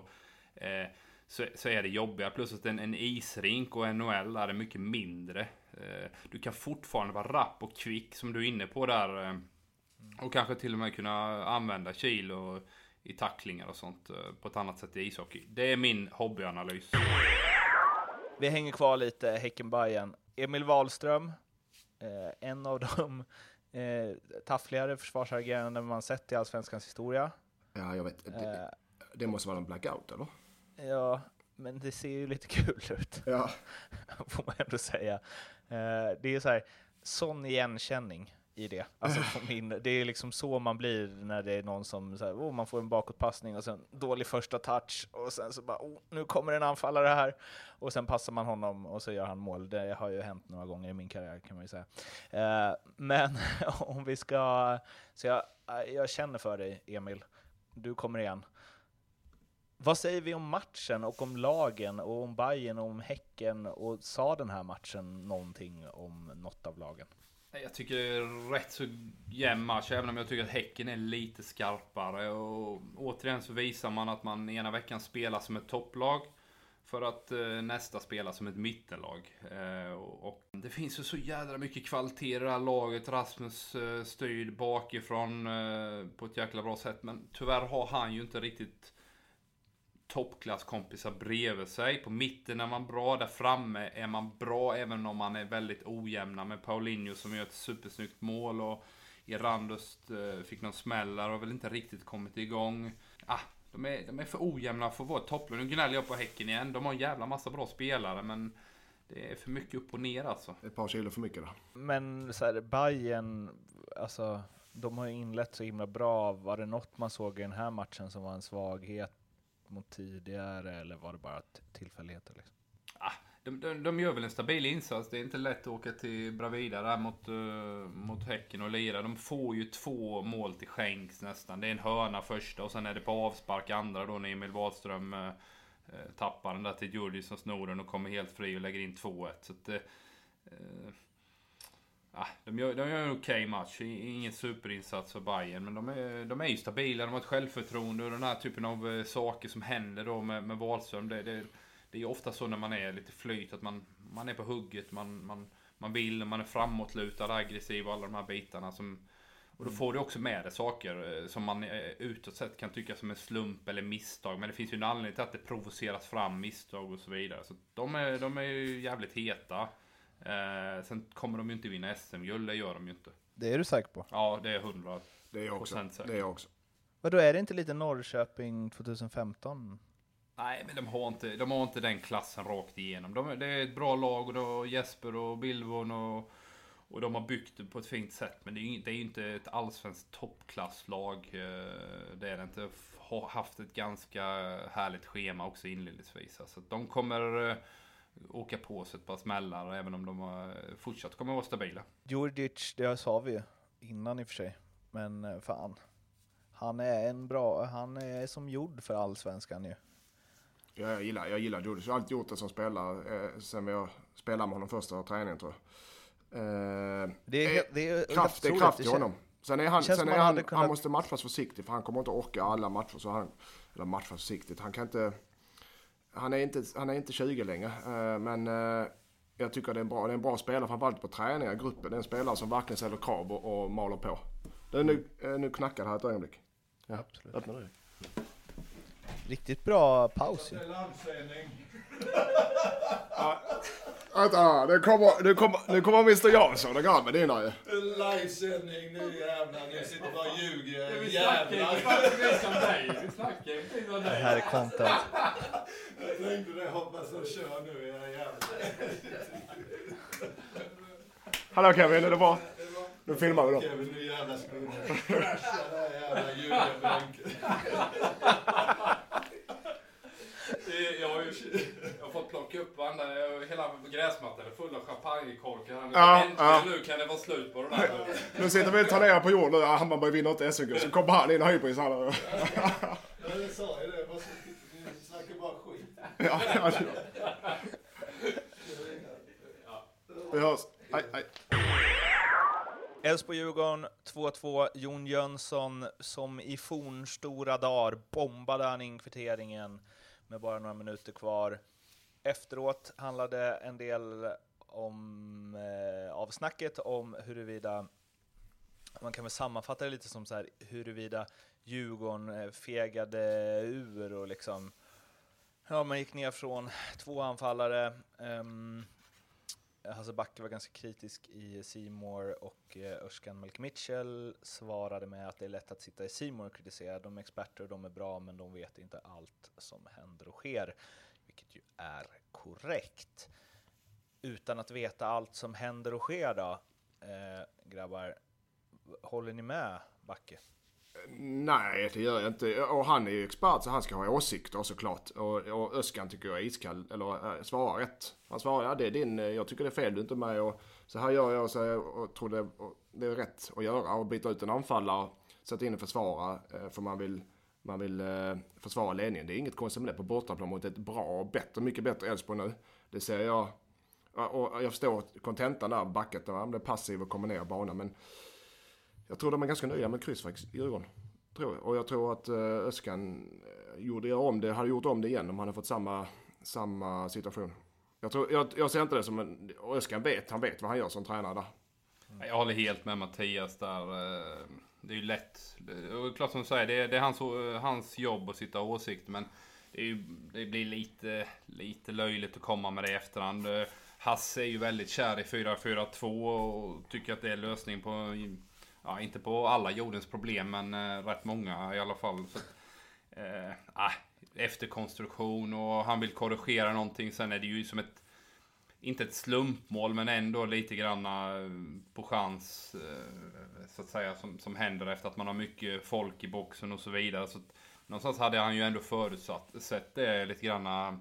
eh, så, så, är det jobbigare. Plus att en, en isrink och NHL är mycket mindre. Eh, du kan fortfarande vara rapp och kvick som du är inne på där. Eh, och kanske till och med kunna använda kilo i tacklingar och sånt eh, på ett annat sätt i ishockey. Det är min hobbyanalys. Vi hänger kvar lite häcken bayern Emil Wahlström, eh, en av de eh, taffligare försvarsagerande man sett i allsvenskans historia. Ja, jag vet. Det, det måste vara en blackout, eller? Ja, men det ser ju lite kul ut. Ja. [laughs] Får man ändå säga. Det är så här, sån igenkänning i det. Alltså min, det är liksom så man blir när det är någon som, så här, oh, man får en bakåtpassning och sen dålig första touch och sen så bara, oh, nu kommer en anfallare här och sen passar man honom och så gör han mål. Det har ju hänt några gånger i min karriär kan man ju säga. Eh, men [laughs] om vi ska, så jag, jag känner för dig Emil, du kommer igen. Vad säger vi om matchen och om lagen och om Bayern och om Häcken och sa den här matchen någonting om något av lagen? Jag tycker det är rätt så jämn match, även om jag tycker att Häcken är lite skarpare. Och återigen så visar man att man ena veckan spelar som ett topplag. För att eh, nästa spelar som ett mittenlag. Eh, och det finns ju så jädra mycket kvalitet i det här laget. Rasmus eh, bakifrån eh, på ett jäkla bra sätt. Men tyvärr har han ju inte riktigt toppklasskompisar bredvid sig. På mitten är man bra, där framme är man bra även om man är väldigt ojämna med Paulinho som gör ett supersnyggt mål och Irandust eh, fick någon smäll där och har väl inte riktigt kommit igång. Ah, de är, de är för ojämna för att vara topplag. Nu gnäller jag på Häcken igen. De har en jävla massa bra spelare men det är för mycket upp och ner alltså. Ett par kilo för mycket där. Men så här, Bayern, alltså de har ju inlett så himla bra. Var det något man såg i den här matchen som var en svaghet mot tidigare eller var det bara tillfälligheter? Liksom? Ah, de, de, de, gör väl en stabil insats. Det är inte lätt att åka till Bravida där mot, uh, mot Häcken och lira. De får ju två mål till skänks nästan. Det är en hörna första och sen är det på avspark andra då när Emil Wahlström uh, tappar den där till Djurdjic som snor den och kommer helt fri och lägger in 2-1. Så att, uh, Ja, de gör, de gör en okej okay match. Ingen superinsats för Bayern men de är, de är ju stabila. De har ett självförtroende och den här typen av eh, saker som händer då med, med Wahlström. Det, det, det är ju ofta så när man är lite flyt att man, man är på hugget, man, man, man vill, man är framåtlutad, aggressiv och alla de här bitarna. Som, och då får du också med dig saker eh, som man eh, utåt sett kan tycka som en slump eller misstag. Men det finns ju en anledning till att det provoceras fram misstag och så vidare. Så de är, de är ju jävligt heta. Eh, sen kommer de ju inte vinna SM-guld, det gör de ju inte. Det är du säker på? Ja, det är 100 Det är jag också. säker. Det är jag också. Vadå, är det inte lite Norrköping 2015? Nej, men de har inte, de har inte den klassen rakt igenom. De, det är ett bra lag och då Jesper och Bilbon och, och de har byggt det på ett fint sätt. Men det är ju det är inte ett allsvenskt toppklasslag. Eh, det är det inte. Har haft ett ganska härligt schema också inledningsvis. Så de kommer eh, åka på sig ett par smällar även om de har fortsatt kommer vara stabila. Djurdjic, det sa vi ju innan i och för sig, men eh, fan. Han är en bra, han är som gjord för allsvenskan ju. Ja, jag gillar, jag gillar Djurdjic. Jag har alltid gjort det som spelare eh, sen vi spelade med honom första träningen tror jag. Eh, det är, det är kraft, det är kraft i honom. Sen är han, sen är han, kunnat... han måste matchas försiktigt för han kommer inte orka alla matcher. Så han, eller matcha försiktigt. Han kan inte han är inte, han är inte 20 längre, eh, men eh, jag tycker det är, en bra, det är en bra spelare, framförallt på träningar, gruppen. Det är en spelare som verkligen ställer krav och, och maler på. Det är nu, eh, nu knackar det här ett ögonblick. Ja, absolut. Öppna det. Riktigt bra paus ju. Vänta, nu kommer, nu kommer, nu kommer Mr Jansson och grabben in här ju. Livesändning nu jävlar, ni sitter bara och ljuger. Vi snackar ju faktiskt om dig. Vi snackar ju om dig. Det här är content. Jag tänkte det, hoppas de kör nu era jävlar. Hallå Kevin, är det bra? Nu filmar vi då. Kevin, nu jävlar ska du krascha det här jävla ljugarbänken. [laughs] Jag har ju jag har fått plocka upp varandra, hela gräsmattan är full av champagnekorkar. Ja, ja. nu kan det vara slut på det där. Nu sitter vi och tar ner på jorden nu. Hammarby vinner inte SM-guld. Så kommer han in och här. Ja, jag sa ju det. Bara så- Ni snackar bara skit. Ja, ja. Vi hörs. Elfsborg-Djurgården 2-2. Jon Jönsson, som i fornstora dagar, bombade han in kvitteringen med bara några minuter kvar. Efteråt handlade en del om, eh, avsnacket om huruvida, man kan väl sammanfatta det lite som så här, huruvida Djurgården eh, fegade ur och liksom, ja, man gick ner från två anfallare. Um, Hasse Backe var ganska kritisk i Simor och örskan Özcan Melk Mitchell svarade med att det är lätt att sitta i Simor och kritisera. De är experter och de är bra, men de vet inte allt som händer och sker, vilket ju är korrekt. Utan att veta allt som händer och sker då, eh, grabbar, håller ni med Backe? Nej, det gör jag inte. Och han är ju expert så han ska ha åsikter såklart. Och, och Öskan tycker jag är iskall, eller äh, svarar rätt. Han svarar, ja det är din, eh, jag tycker det är fel, du är inte med och så här gör jag och, så, och tror det, och det är rätt att göra. Och byta ut en anfallare, sätta in en försvarare, eh, för man vill, man vill eh, försvara ledningen. Det är inget konstigt med det på bortaplan mot ett bra, bättre, mycket bättre Elfsborg nu. Det ser jag. Och jag förstår kontentan där, backet, där han blev passiv och kommer ner i banan. Men jag tror de är ganska nöjda med kryss faktiskt, Djurgården. Tror jag. Och jag tror att eh, Öskan eh, gjorde om det, hade gjort om det igen om han hade fått samma, samma situation. Jag, tror, jag, jag ser inte det som en... Öskan vet, han vet vad han gör som tränare där. Jag håller helt med Mattias där. Eh, det är ju lätt. Och klart som du säger, det är, det är hans, hans jobb att sitta och åsikter. Men det, ju, det, blir lite, lite löjligt att komma med det i efterhand. Hasse är ju väldigt kär i 4-4-2 och tycker att det är lösning på ja, inte på alla jordens problem, men eh, rätt många i alla fall. Så, eh, ah, efterkonstruktion och han vill korrigera någonting. Sen är det ju som ett, inte ett slumpmål, men ändå lite granna eh, på chans, eh, så att säga, som, som händer efter att man har mycket folk i boxen och så vidare. Så att, någonstans hade han ju ändå förutsatt sett det lite granna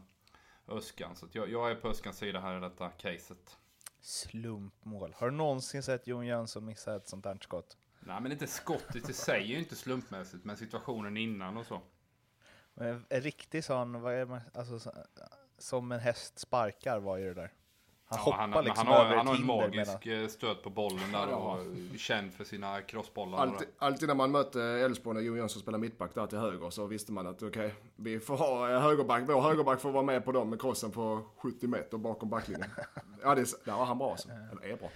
Öskan. Så jag, jag är på Öskans sida här i detta caset. Slumpmål. Har du någonsin sett Jon Jönsson missa ett sånt här skott? Nej, men inte skottet i sig är ju inte slumpmässigt, men situationen innan och så. Men en riktig sån, vad är det, alltså, som en häst sparkar var ju det där. Han ja, hoppar han, liksom han har, över Han har en magisk medan... Eh, stöt på bollen där och känd för sina crossbollar. Alltid, alltid när man mötte Elfsborg när Jon Jönsson spelade mittback där till höger så visste man att okej, okay, vi får ha eh, högerback. Vår högerback får vara med på dem med crossen på 70 meter bakom backlinjen. [laughs] ja, det, där var han bra alltså. Eller är bra.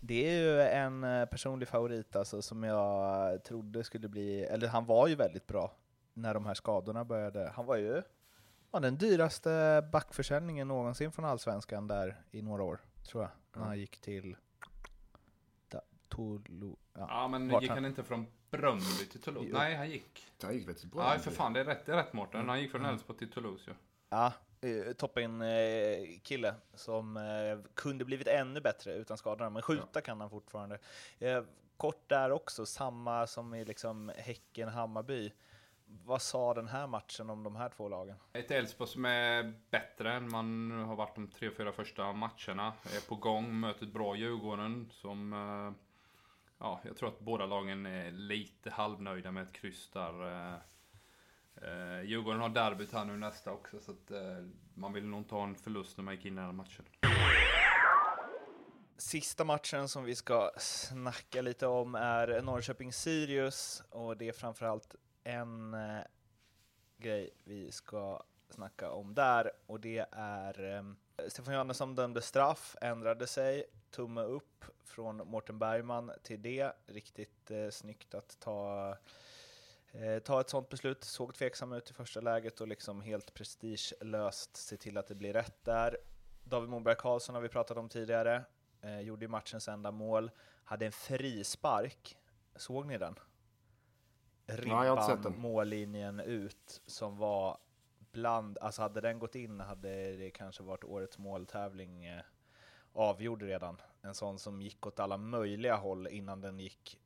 Det är ju en eh, personlig favorit alltså, som jag trodde skulle bli, eller han var ju väldigt bra när de här skadorna började. Han var ju ja, den dyraste backförsäljningen någonsin från Allsvenskan där i några år, tror jag. När han gick till Toulouse. Ja, ja men gick han, han inte från Bröndby till Toulouse? Nej, han gick. Han gick väl till Bröndby? Ja, för fan, det är rätt, det är rätt Mårten. Han gick från mm. Elfsborg till Toulouse ju. Ja. Ja, toppen eh, kille som eh, kunde blivit ännu bättre utan skadorna, men skjuta ja. kan han fortfarande. Eh, kort där också, samma som i liksom Häcken-Hammarby. Vad sa den här matchen om de här två lagen? Ett Elfsborg som är bättre än man har varit de tre, fyra första matcherna. Är på gång, möter ett bra Djurgården som... Eh, ja, jag tror att båda lagen är lite halvnöjda med ett kryss där. Eh, eh, Djurgården har derbyt här nu nästa också, så att man vill nog inte ha en förlust när man gick in i den här matchen. Sista matchen som vi ska snacka lite om är Norrköping-Sirius och det är framförallt en eh, grej vi ska snacka om där och det är eh, Stefan Johannesson dömde straff, ändrade sig, tumme upp från Mårten Bergman till det. Riktigt eh, snyggt att ta, eh, ta ett sånt beslut. Såg tveksam ut i första läget och liksom helt prestigelöst se till att det blir rätt där. David Moberg Karlsson har vi pratat om tidigare, eh, gjorde matchens enda mål, hade en frispark. Såg ni den? Ribban, ja, mållinjen ut som var bland, alltså hade den gått in hade det kanske varit årets måltävling eh, avgjord redan. En sån som gick åt alla möjliga håll innan den gick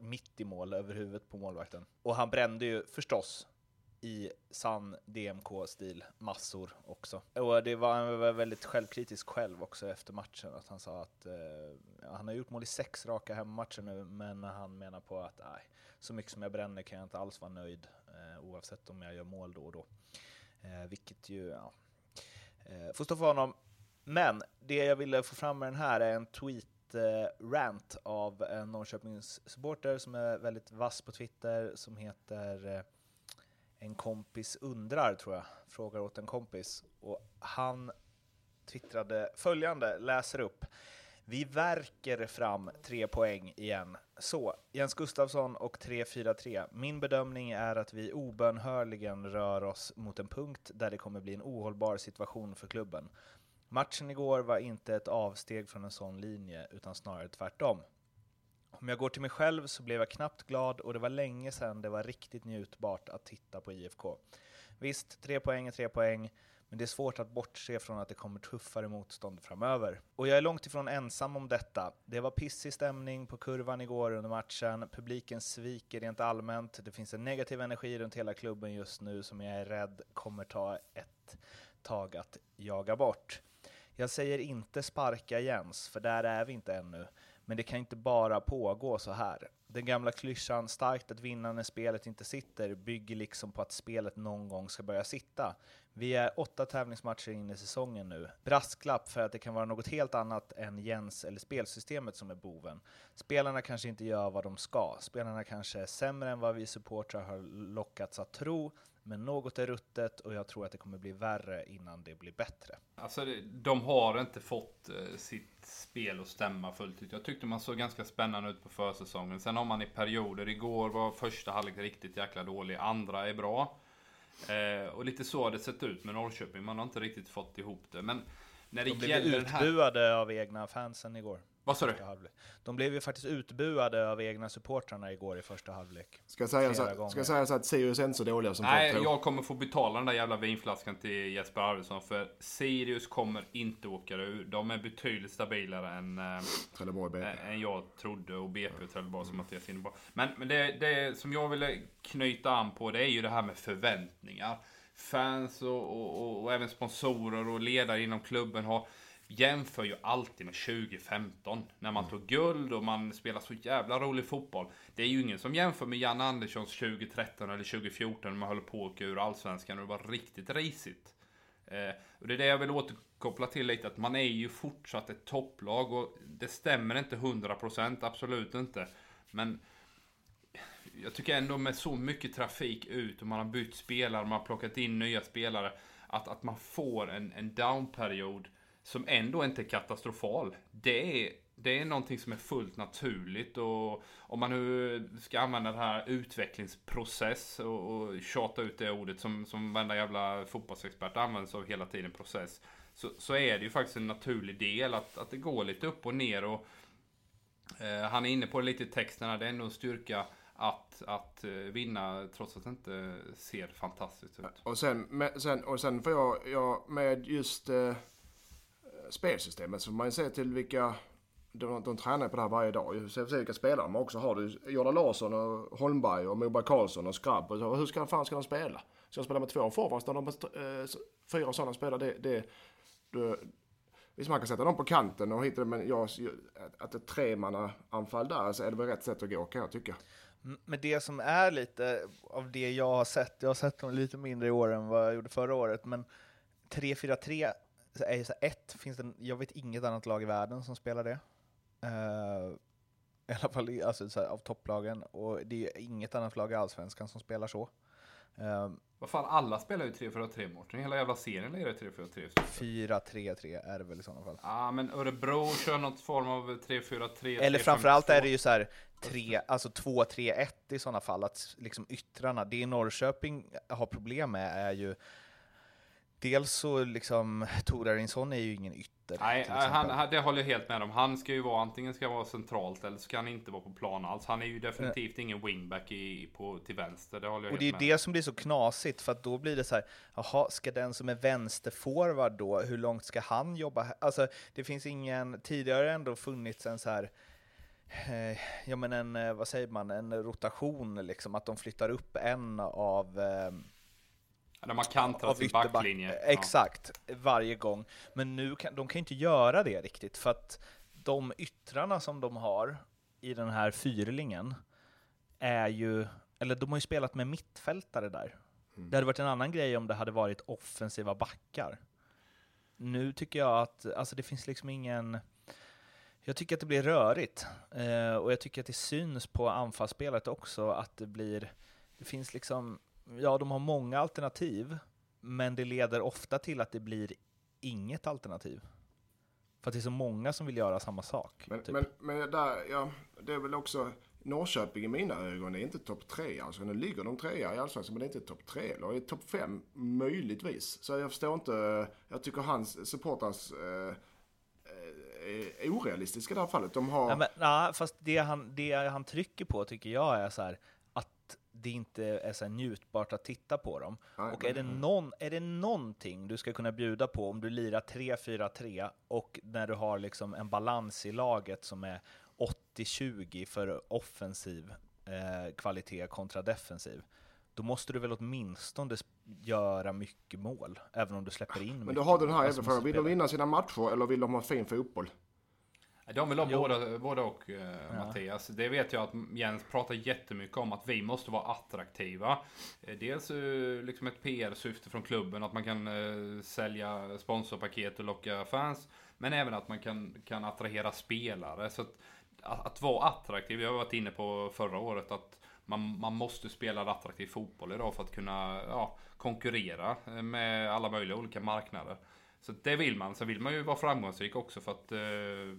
mitt i mål över huvudet på målvakten. Och han brände ju förstås i sann DMK-stil massor också. Och det var, han var väldigt självkritisk själv också efter matchen, att han sa att eh, han har gjort mål i sex raka hemmamatcher nu, men han menar på att nej, så mycket som jag bränner kan jag inte alls vara nöjd, eh, oavsett om jag gör mål då och då. Eh, vilket ju, ja, eh, får stå för honom. Men det jag ville få fram med den här är en tweet-rant eh, av en Norrköpings supporter som är väldigt vass på Twitter, som heter eh, en kompis undrar, tror jag, frågar åt en kompis. Och han twittrade följande, läser upp. Vi verkar fram tre poäng igen. Så, Jens Gustafsson och 3-4-3. Min bedömning är att vi obönhörligen rör oss mot en punkt där det kommer bli en ohållbar situation för klubben. Matchen igår var inte ett avsteg från en sån linje, utan snarare tvärtom. Om jag går till mig själv så blev jag knappt glad och det var länge sedan det var riktigt njutbart att titta på IFK. Visst, tre poäng är tre poäng, men det är svårt att bortse från att det kommer tuffare motstånd framöver. Och jag är långt ifrån ensam om detta. Det var pissig stämning på kurvan igår under matchen, publiken sviker rent allmänt, det finns en negativ energi runt hela klubben just nu som jag är rädd kommer ta ett tag att jaga bort. Jag säger inte sparka Jens, för där är vi inte ännu. Men det kan inte bara pågå så här. Den gamla klyschan starkt att vinna när spelet inte sitter bygger liksom på att spelet någon gång ska börja sitta. Vi är åtta tävlingsmatcher in i säsongen nu. Brasklapp för att det kan vara något helt annat än Jens eller spelsystemet som är boven. Spelarna kanske inte gör vad de ska. Spelarna kanske är sämre än vad vi supportrar har lockats att tro. Men något är ruttet och jag tror att det kommer bli värre innan det blir bättre. Alltså, de har inte fått eh, sitt spel att stämma fullt ut. Jag tyckte man såg ganska spännande ut på försäsongen. Sen har man i perioder. Igår var första halvlek riktigt jäkla dålig. Andra är bra. Eh, och lite så har det sett ut med Norrköping. Man har inte riktigt fått ihop det. Men när det De blev den här... utbuade av egna fansen igår. Vad sa du? De blev ju faktiskt utbuade av egna supportrarna igår i första halvlek. Ska jag säga, så, ska jag säga så att Sirius är inte så dåliga som Nej, folk tror? jag kommer få betala den där jävla vinflaskan till Jesper Arvidsson. För Sirius kommer inte åka ur. De är betydligt stabilare än... Eh, Trelleborg BP. än än jag trodde och BP och Trelleborg som Mattias är inne på. Men, men det, det som jag ville knyta an på det är ju det här med förväntningar. Fans och, och, och, och även sponsorer och ledare inom klubben har jämför ju alltid med 2015 när man tog guld och man spelar så jävla rolig fotboll. Det är ju ingen som jämför med Jan Anderssons 2013 eller 2014 när man höll på att åka ur allsvenskan och det var riktigt risigt. Eh, och det är det jag vill återkoppla till lite, att man är ju fortsatt ett topplag och det stämmer inte 100%, absolut inte. Men jag tycker ändå med så mycket trafik ut och man har bytt spelare, man har plockat in nya spelare, att, att man får en, en downperiod som ändå inte är katastrofal. Det är, det är någonting som är fullt naturligt och om man nu ska använda det här utvecklingsprocess och, och tjata ut det ordet som, som varenda jävla fotbollsexpert använder sig av hela tiden, process. Så, så är det ju faktiskt en naturlig del att, att det går lite upp och ner och eh, han är inne på det lite i texterna, det är ändå en styrka att, att eh, vinna trots att det inte ser fantastiskt ut. Och sen, med, sen, och sen får jag, jag med just eh, spelsystemet så får man ju se till vilka de, de tränar på det här varje dag. Så får se vilka spelare de också har. Du, Jordan Larsson och Holmberg och Moberg Karlsson och Skrabb. Och så, hur ska, fan ska de spela? Ska de spela med två forwards när de har eh, fyra sådana spelare? Det, det, du, visst man kan sätta dem på kanten och hitta men jag, att ett tremanna-anfall där så är det väl rätt sätt att gå kan jag tycka. Men det som är lite av det jag har sett, jag har sett dem lite mindre i år än vad jag gjorde förra året, men 3-4-3 så är så ett, finns det, jag vet inget annat lag i världen som spelar det. Eh, I alla fall alltså, så här, av topplagen, och det är inget annat lag i Allsvenskan som spelar så. Eh, Vad fan, alla spelar ju 3-4-3 Mårten. Hela jävla serien är ju 3-4-3. 4-3-3 är det väl i sådana fall. Ja, men Örebro kör något form av 3-4-3. Eller framförallt 3-5-2. är det ju så här, tre, alltså 2-3-1 i sådana fall, att liksom yttrarna, det Norrköping har problem med är ju Dels så liksom, Torarinsson är ju ingen ytter. Nej, han, det håller jag helt med om. Han ska ju vara antingen ska vara centralt eller så ska han inte vara på plan alls. Han är ju definitivt ingen wingback i, på, till vänster. Det håller jag Och det är ju det som blir så knasigt, för att då blir det så här, jaha, ska den som är vänsterforward då, hur långt ska han jobba? Alltså, det finns ingen, tidigare ändå funnits en så här, eh, ja men en, eh, vad säger man, en rotation liksom, att de flyttar upp en av eh, När man kantrar sin ytterback- backlinje. Ja. Exakt, varje gång. Men nu kan de kan inte göra det riktigt, för att de yttrarna som de har i den här fyrlingen är ju, eller de har ju spelat med mittfältare där. Det hade varit en annan grej om det hade varit offensiva backar. Nu tycker jag att, alltså det finns liksom ingen, Jag tycker att det blir rörigt eh, och jag tycker att det syns på anfallsspelet också att det blir, det finns liksom, ja de har många alternativ, men det leder ofta till att det blir inget alternativ. För att det är så många som vill göra samma sak. Men, typ. men, men där, ja, det är väl också Norrköping i mina ögon är inte topp tre. Alltså nu ligger de trea i Allsvenskan men det är inte topp tre. Eller i topp fem möjligtvis. Så jag förstår inte. Jag tycker hans supporters eh, är orealistiska i det här fallet. De har... Nej, men, nej, fast det han, det han trycker på tycker jag är så här, det inte är så njutbart att titta på dem. Nej, och är det, någon, är det någonting du ska kunna bjuda på om du lirar 3-4-3 och när du har liksom en balans i laget som är 80-20 för offensiv eh, kvalitet kontra defensiv, då måste du väl åtminstone göra mycket mål, även om du släpper in Men mycket då har du den här Alltså, jävla frågan. Vill de vinna sina matcher eller vill de ha fin fotboll? De vill ha Jo. båda, båda och eh, Mattias. Det vet jag att Jens pratar jättemycket om att vi måste vara attraktiva. Eh, dels eh, liksom ett PR-syfte från klubben, att man kan sälja sponsorpaket och locka fans. Men även att man kan, kan attrahera spelare. Så att, att, att vara attraktiv, jag har varit inne på förra året att man, man måste spela attraktiv fotboll idag för att kunna ja, konkurrera med alla möjliga olika marknader. Så det vill man. Sen vill man ju vara framgångsrik också för att eh,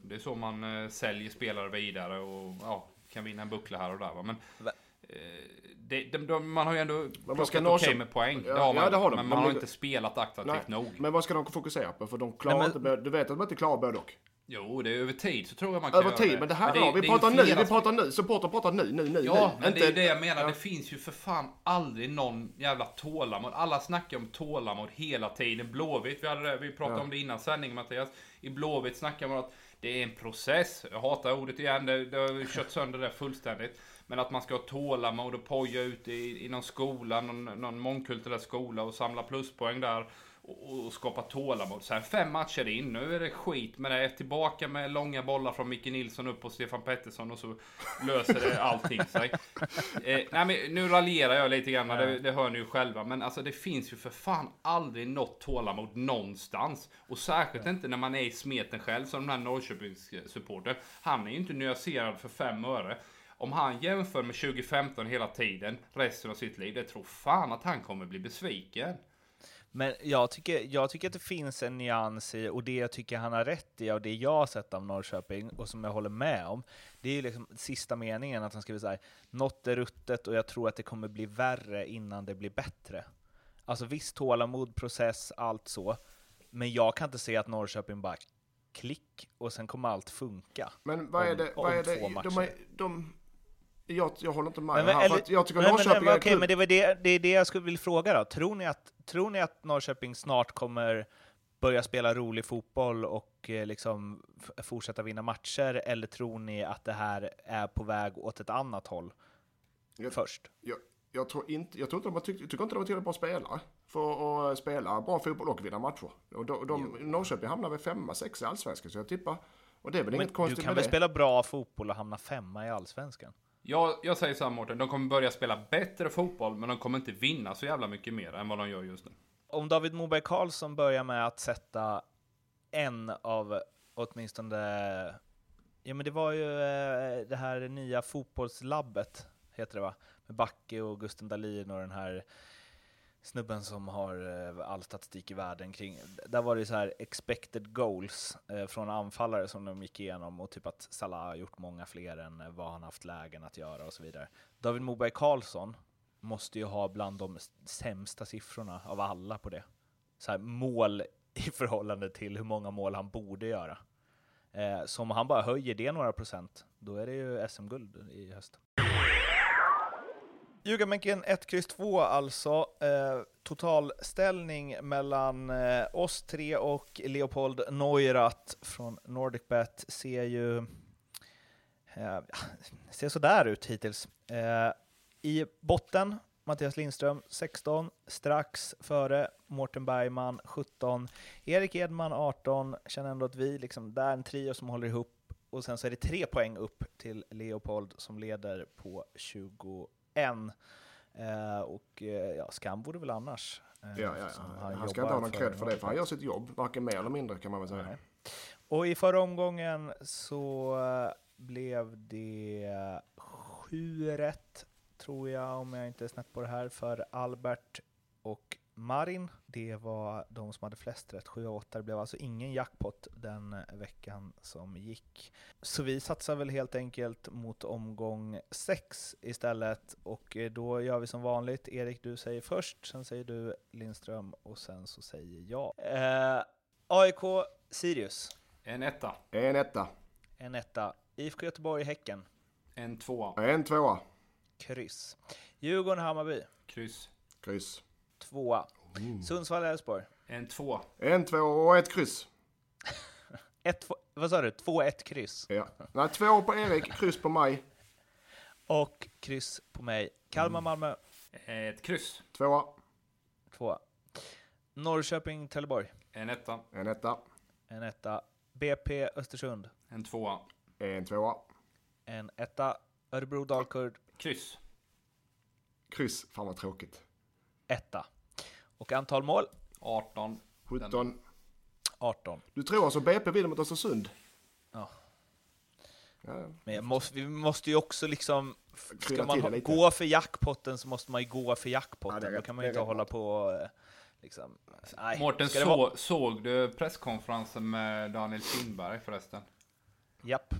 det är så man eh, säljer spelare vidare och ja, kan vinna en buckla här och där. Va? Men eh, det, de, de, man har ju ändå man plockat ska okej nå så- med poäng. Ja, det har man, ja, det har de. men Men man har det- inte spelat attraktivt nog. Men vad ska de fokusera på? För de klarar Nej, men- inte, du vet att de inte klarar både och. Jo, det är över tid så tror jag man kan Över tid, men det här är- har vi det är pratar nu, vi pratar nu, supporter pratar nu, nu, nu, Ja, nu. men det är det jag menar. ja. Det finns ju för fan aldrig någon jävla tålamod. Alla snackar om tålamod hela tiden. Blåvitt, vi, hade det, vi pratade Ja. om det innan sändningen Mattias. I Blåvitt snackar man att det är en process. Jag hatar ordet igen, det, det har kört sönder det fullständigt. Men att man ska ha tålamod och poja ut i, i någon skola, någon, någon mångkulturell skola och samla pluspoäng där. Och, och skapa tålamod. Sen fem matcher in, nu är det skit med det. Tillbaka med långa bollar från Micke Nilsson upp på Stefan Pettersson och så löser det allting sig. [laughs] Eh, nej men nu raljerar jag lite grann, det, det hör ni ju själva. Men alltså det finns ju för fan aldrig något tålamod någonstans. Och särskilt inte när man är i smeten själv som den här Norrköpingssupporten. Han är ju inte nyanserad för fem öre. Om han jämför med 2015 hela tiden, resten av sitt liv, det tror fan att han kommer bli besviken. Men jag tycker, jag tycker att det finns en nyans i, och det jag tycker han har rätt i, och det jag har sett av Norrköping, och som jag håller med om, det är ju liksom sista meningen, att han skriver så här, något är ruttet och jag tror att det kommer bli värre innan det blir bättre. Alltså visst, tålamod, process, allt så, men jag kan inte se att Norrköping bara klick, och sen kommer allt funka. Men vad är om- det, om vad är det, de, är, de, jag, jag håller inte med Men, här, men, att jag tycker men, Norrköping men, är okej, klubb- men det var det, det är det jag skulle vilja fråga då. Tror ni, att, tror ni att Norrköping snart kommer börja spela rolig fotboll och eh, liksom fortsätta vinna matcher, eller tror ni att det här är på väg åt ett annat håll Jag- först? jag, jag tror inte, jag tror inte de har tyckt, jag tycker inte de har tillräckligt bra spelare för att spela bra fotboll och vinna matcher. Och de, de, Norrköping hamnar väl femma, sexa i allsvenskan, så jag tippar, och det är väl Men inget du konstigt kan med väl det. spela bra fotboll och hamna femma i allsvenskan? Jag, jag säger så här Mårten, de kommer börja spela bättre fotboll, men de kommer inte vinna så jävla mycket mer än vad de gör just nu. Om David Moberg Karlsson börjar med att sätta en av åtminstone, ja men det var ju eh, det här nya fotbollslabbet, heter det va? Med Backe och Gusten Dahlin och den här snubben som har eh, all statistik i världen kring, där var det så här expected goals eh, från anfallare som de gick igenom och typ att Salah har gjort många fler än eh, vad han haft lägen att göra och så vidare. David Moberg Karlsson måste ju ha bland de sämsta siffrorna av alla på det. Så här, mål i förhållande till hur många mål han borde göra. Eh, så om han bara höjer det några procent, då är det ju SM-guld i höst. Ljugarbänken 1, X 2 alltså. Eh, totalställning mellan eh, oss tre och Leopold Neurath från NordicBet ser ju eh, ser sådär ut hittills. Eh, I botten Mattias Lindström 16, strax före Mårten Bergman 17, Erik Edman 18, känner ändå att vi liksom, där är en trio som håller ihop och sen så är det tre poäng upp till Leopold som leder på 20, 21. Eh, och eh, ja, skam vore väl annars. eh, Ja, ja, ja. Han, ska jobbar inte ha någon cred för det, för han gör sitt jobb, varken mer eller mindre kan man väl säga. Nej. Och i förra omgången så eh, blev det sju rätt, tror jag, om jag inte är snett på det här, för Albert och Marin. Det var de som hade flest rätt, 7 och 8. Det blev alltså ingen jackpot den veckan som gick. Så vi satsar väl helt enkelt mot omgång 6 istället och eh, då gör vi som vanligt. Erik, du säger först, sen säger du Lindström och sen så säger jag. Eh, AIK Sirius, En etta. En etta. en etta. IFK Göteborg Häcken, En tvåa. En tvåa. kryss. Djurgården Hammarby, Kryss. Kryss. Tvåa. Sundsvall Elfsborg, En tvåa. En två och ett kryss. [laughs] ett, två, vad sa du? 2-1 kryss. Ja. Nej, två på Erik, kryss på mig. [laughs] Och kryss på mig. Kalmar Malmö, Ett kryss. Tvåa. tvåa. Norrköping Trelleborg, En etta. En etta. en etta. BP Östersund, En tvåa. En tvåa. en etta. Örebro Dalkurd, Kryss. Kryss. Fan vad tråkigt. Etta. Och antal mål? 18. 17. 18. Du tror alltså BP vinner mot Östersund? Ja. Ja, ja. Men måste, vi måste ju också liksom, ska man ha, gå för jackpotten så måste man ju gå för Ja, jackpotten. det är Då rätt. kan man ju inte rätt. hålla på eh, liksom, nej. Mårten, vara- så, såg du presskonferensen med Daniel Kindberg förresten? Japp.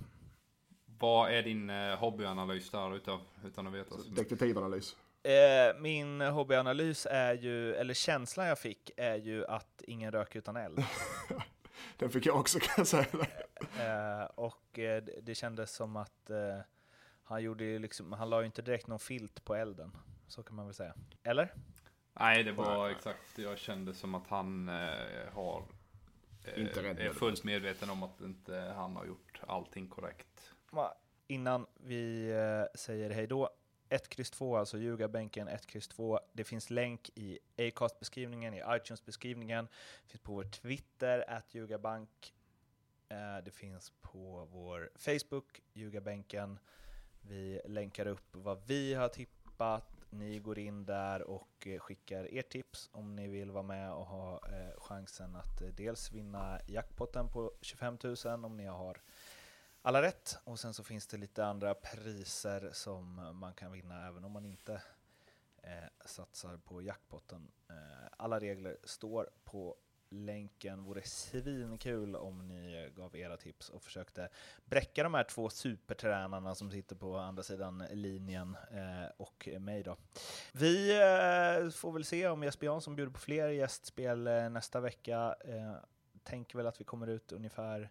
Vad är din eh, hobbyanalys där utav, utan att veta? Detektivanalys. Eh, min hobbyanalys är ju, eller känslan jag fick är ju att ingen rök utan eld. [laughs] Den fick jag också kan jag säga. Eh, och eh, det, kändes som att eh, han gjorde ju liksom, han la ju inte direkt någon filt på elden. Så kan man väl säga. Eller? Nej, det var exakt. Jag kände som att han eh, har... eh, Inte rädd är fullt medveten om att inte han har gjort allting korrekt. Innan vi eh, säger hej då. 1X2, alltså ljugarbänken 1X2. Det finns länk i Acast-beskrivningen, i iTunes-beskrivningen. Det finns på vår Twitter, att ljugarbank. Eh, det finns på vår Facebook, ljugarbänken. Vi länkar upp vad vi har tippat. Ni går in där och eh, skickar er tips om ni vill vara med och ha eh, chansen att eh, dels vinna jackpotten på 25 000 om ni har alla rätt. Och sen så finns det lite andra priser som man kan vinna även om man inte eh, satsar på jackpotten. Eh, alla regler står på länken. Vore svinkul om ni gav era tips och försökte bräcka de här två supertränarna som sitter på andra sidan linjen eh, och mig då. Vi eh, får väl se om Jesper Jansson bjuder på fler gästspel eh, nästa vecka. Eh, tänker väl att vi kommer ut ungefär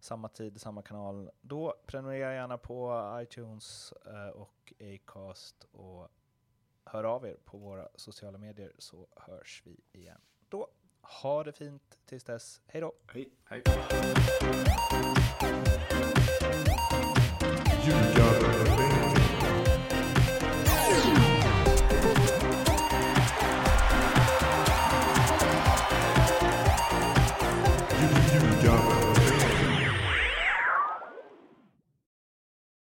samma tid, samma kanal. Då prenumerera gärna på iTunes eh, och Acast och hör av er på våra sociala medier så hörs vi igen då. Ha det fint tills dess. Hej då! Hej! Hej.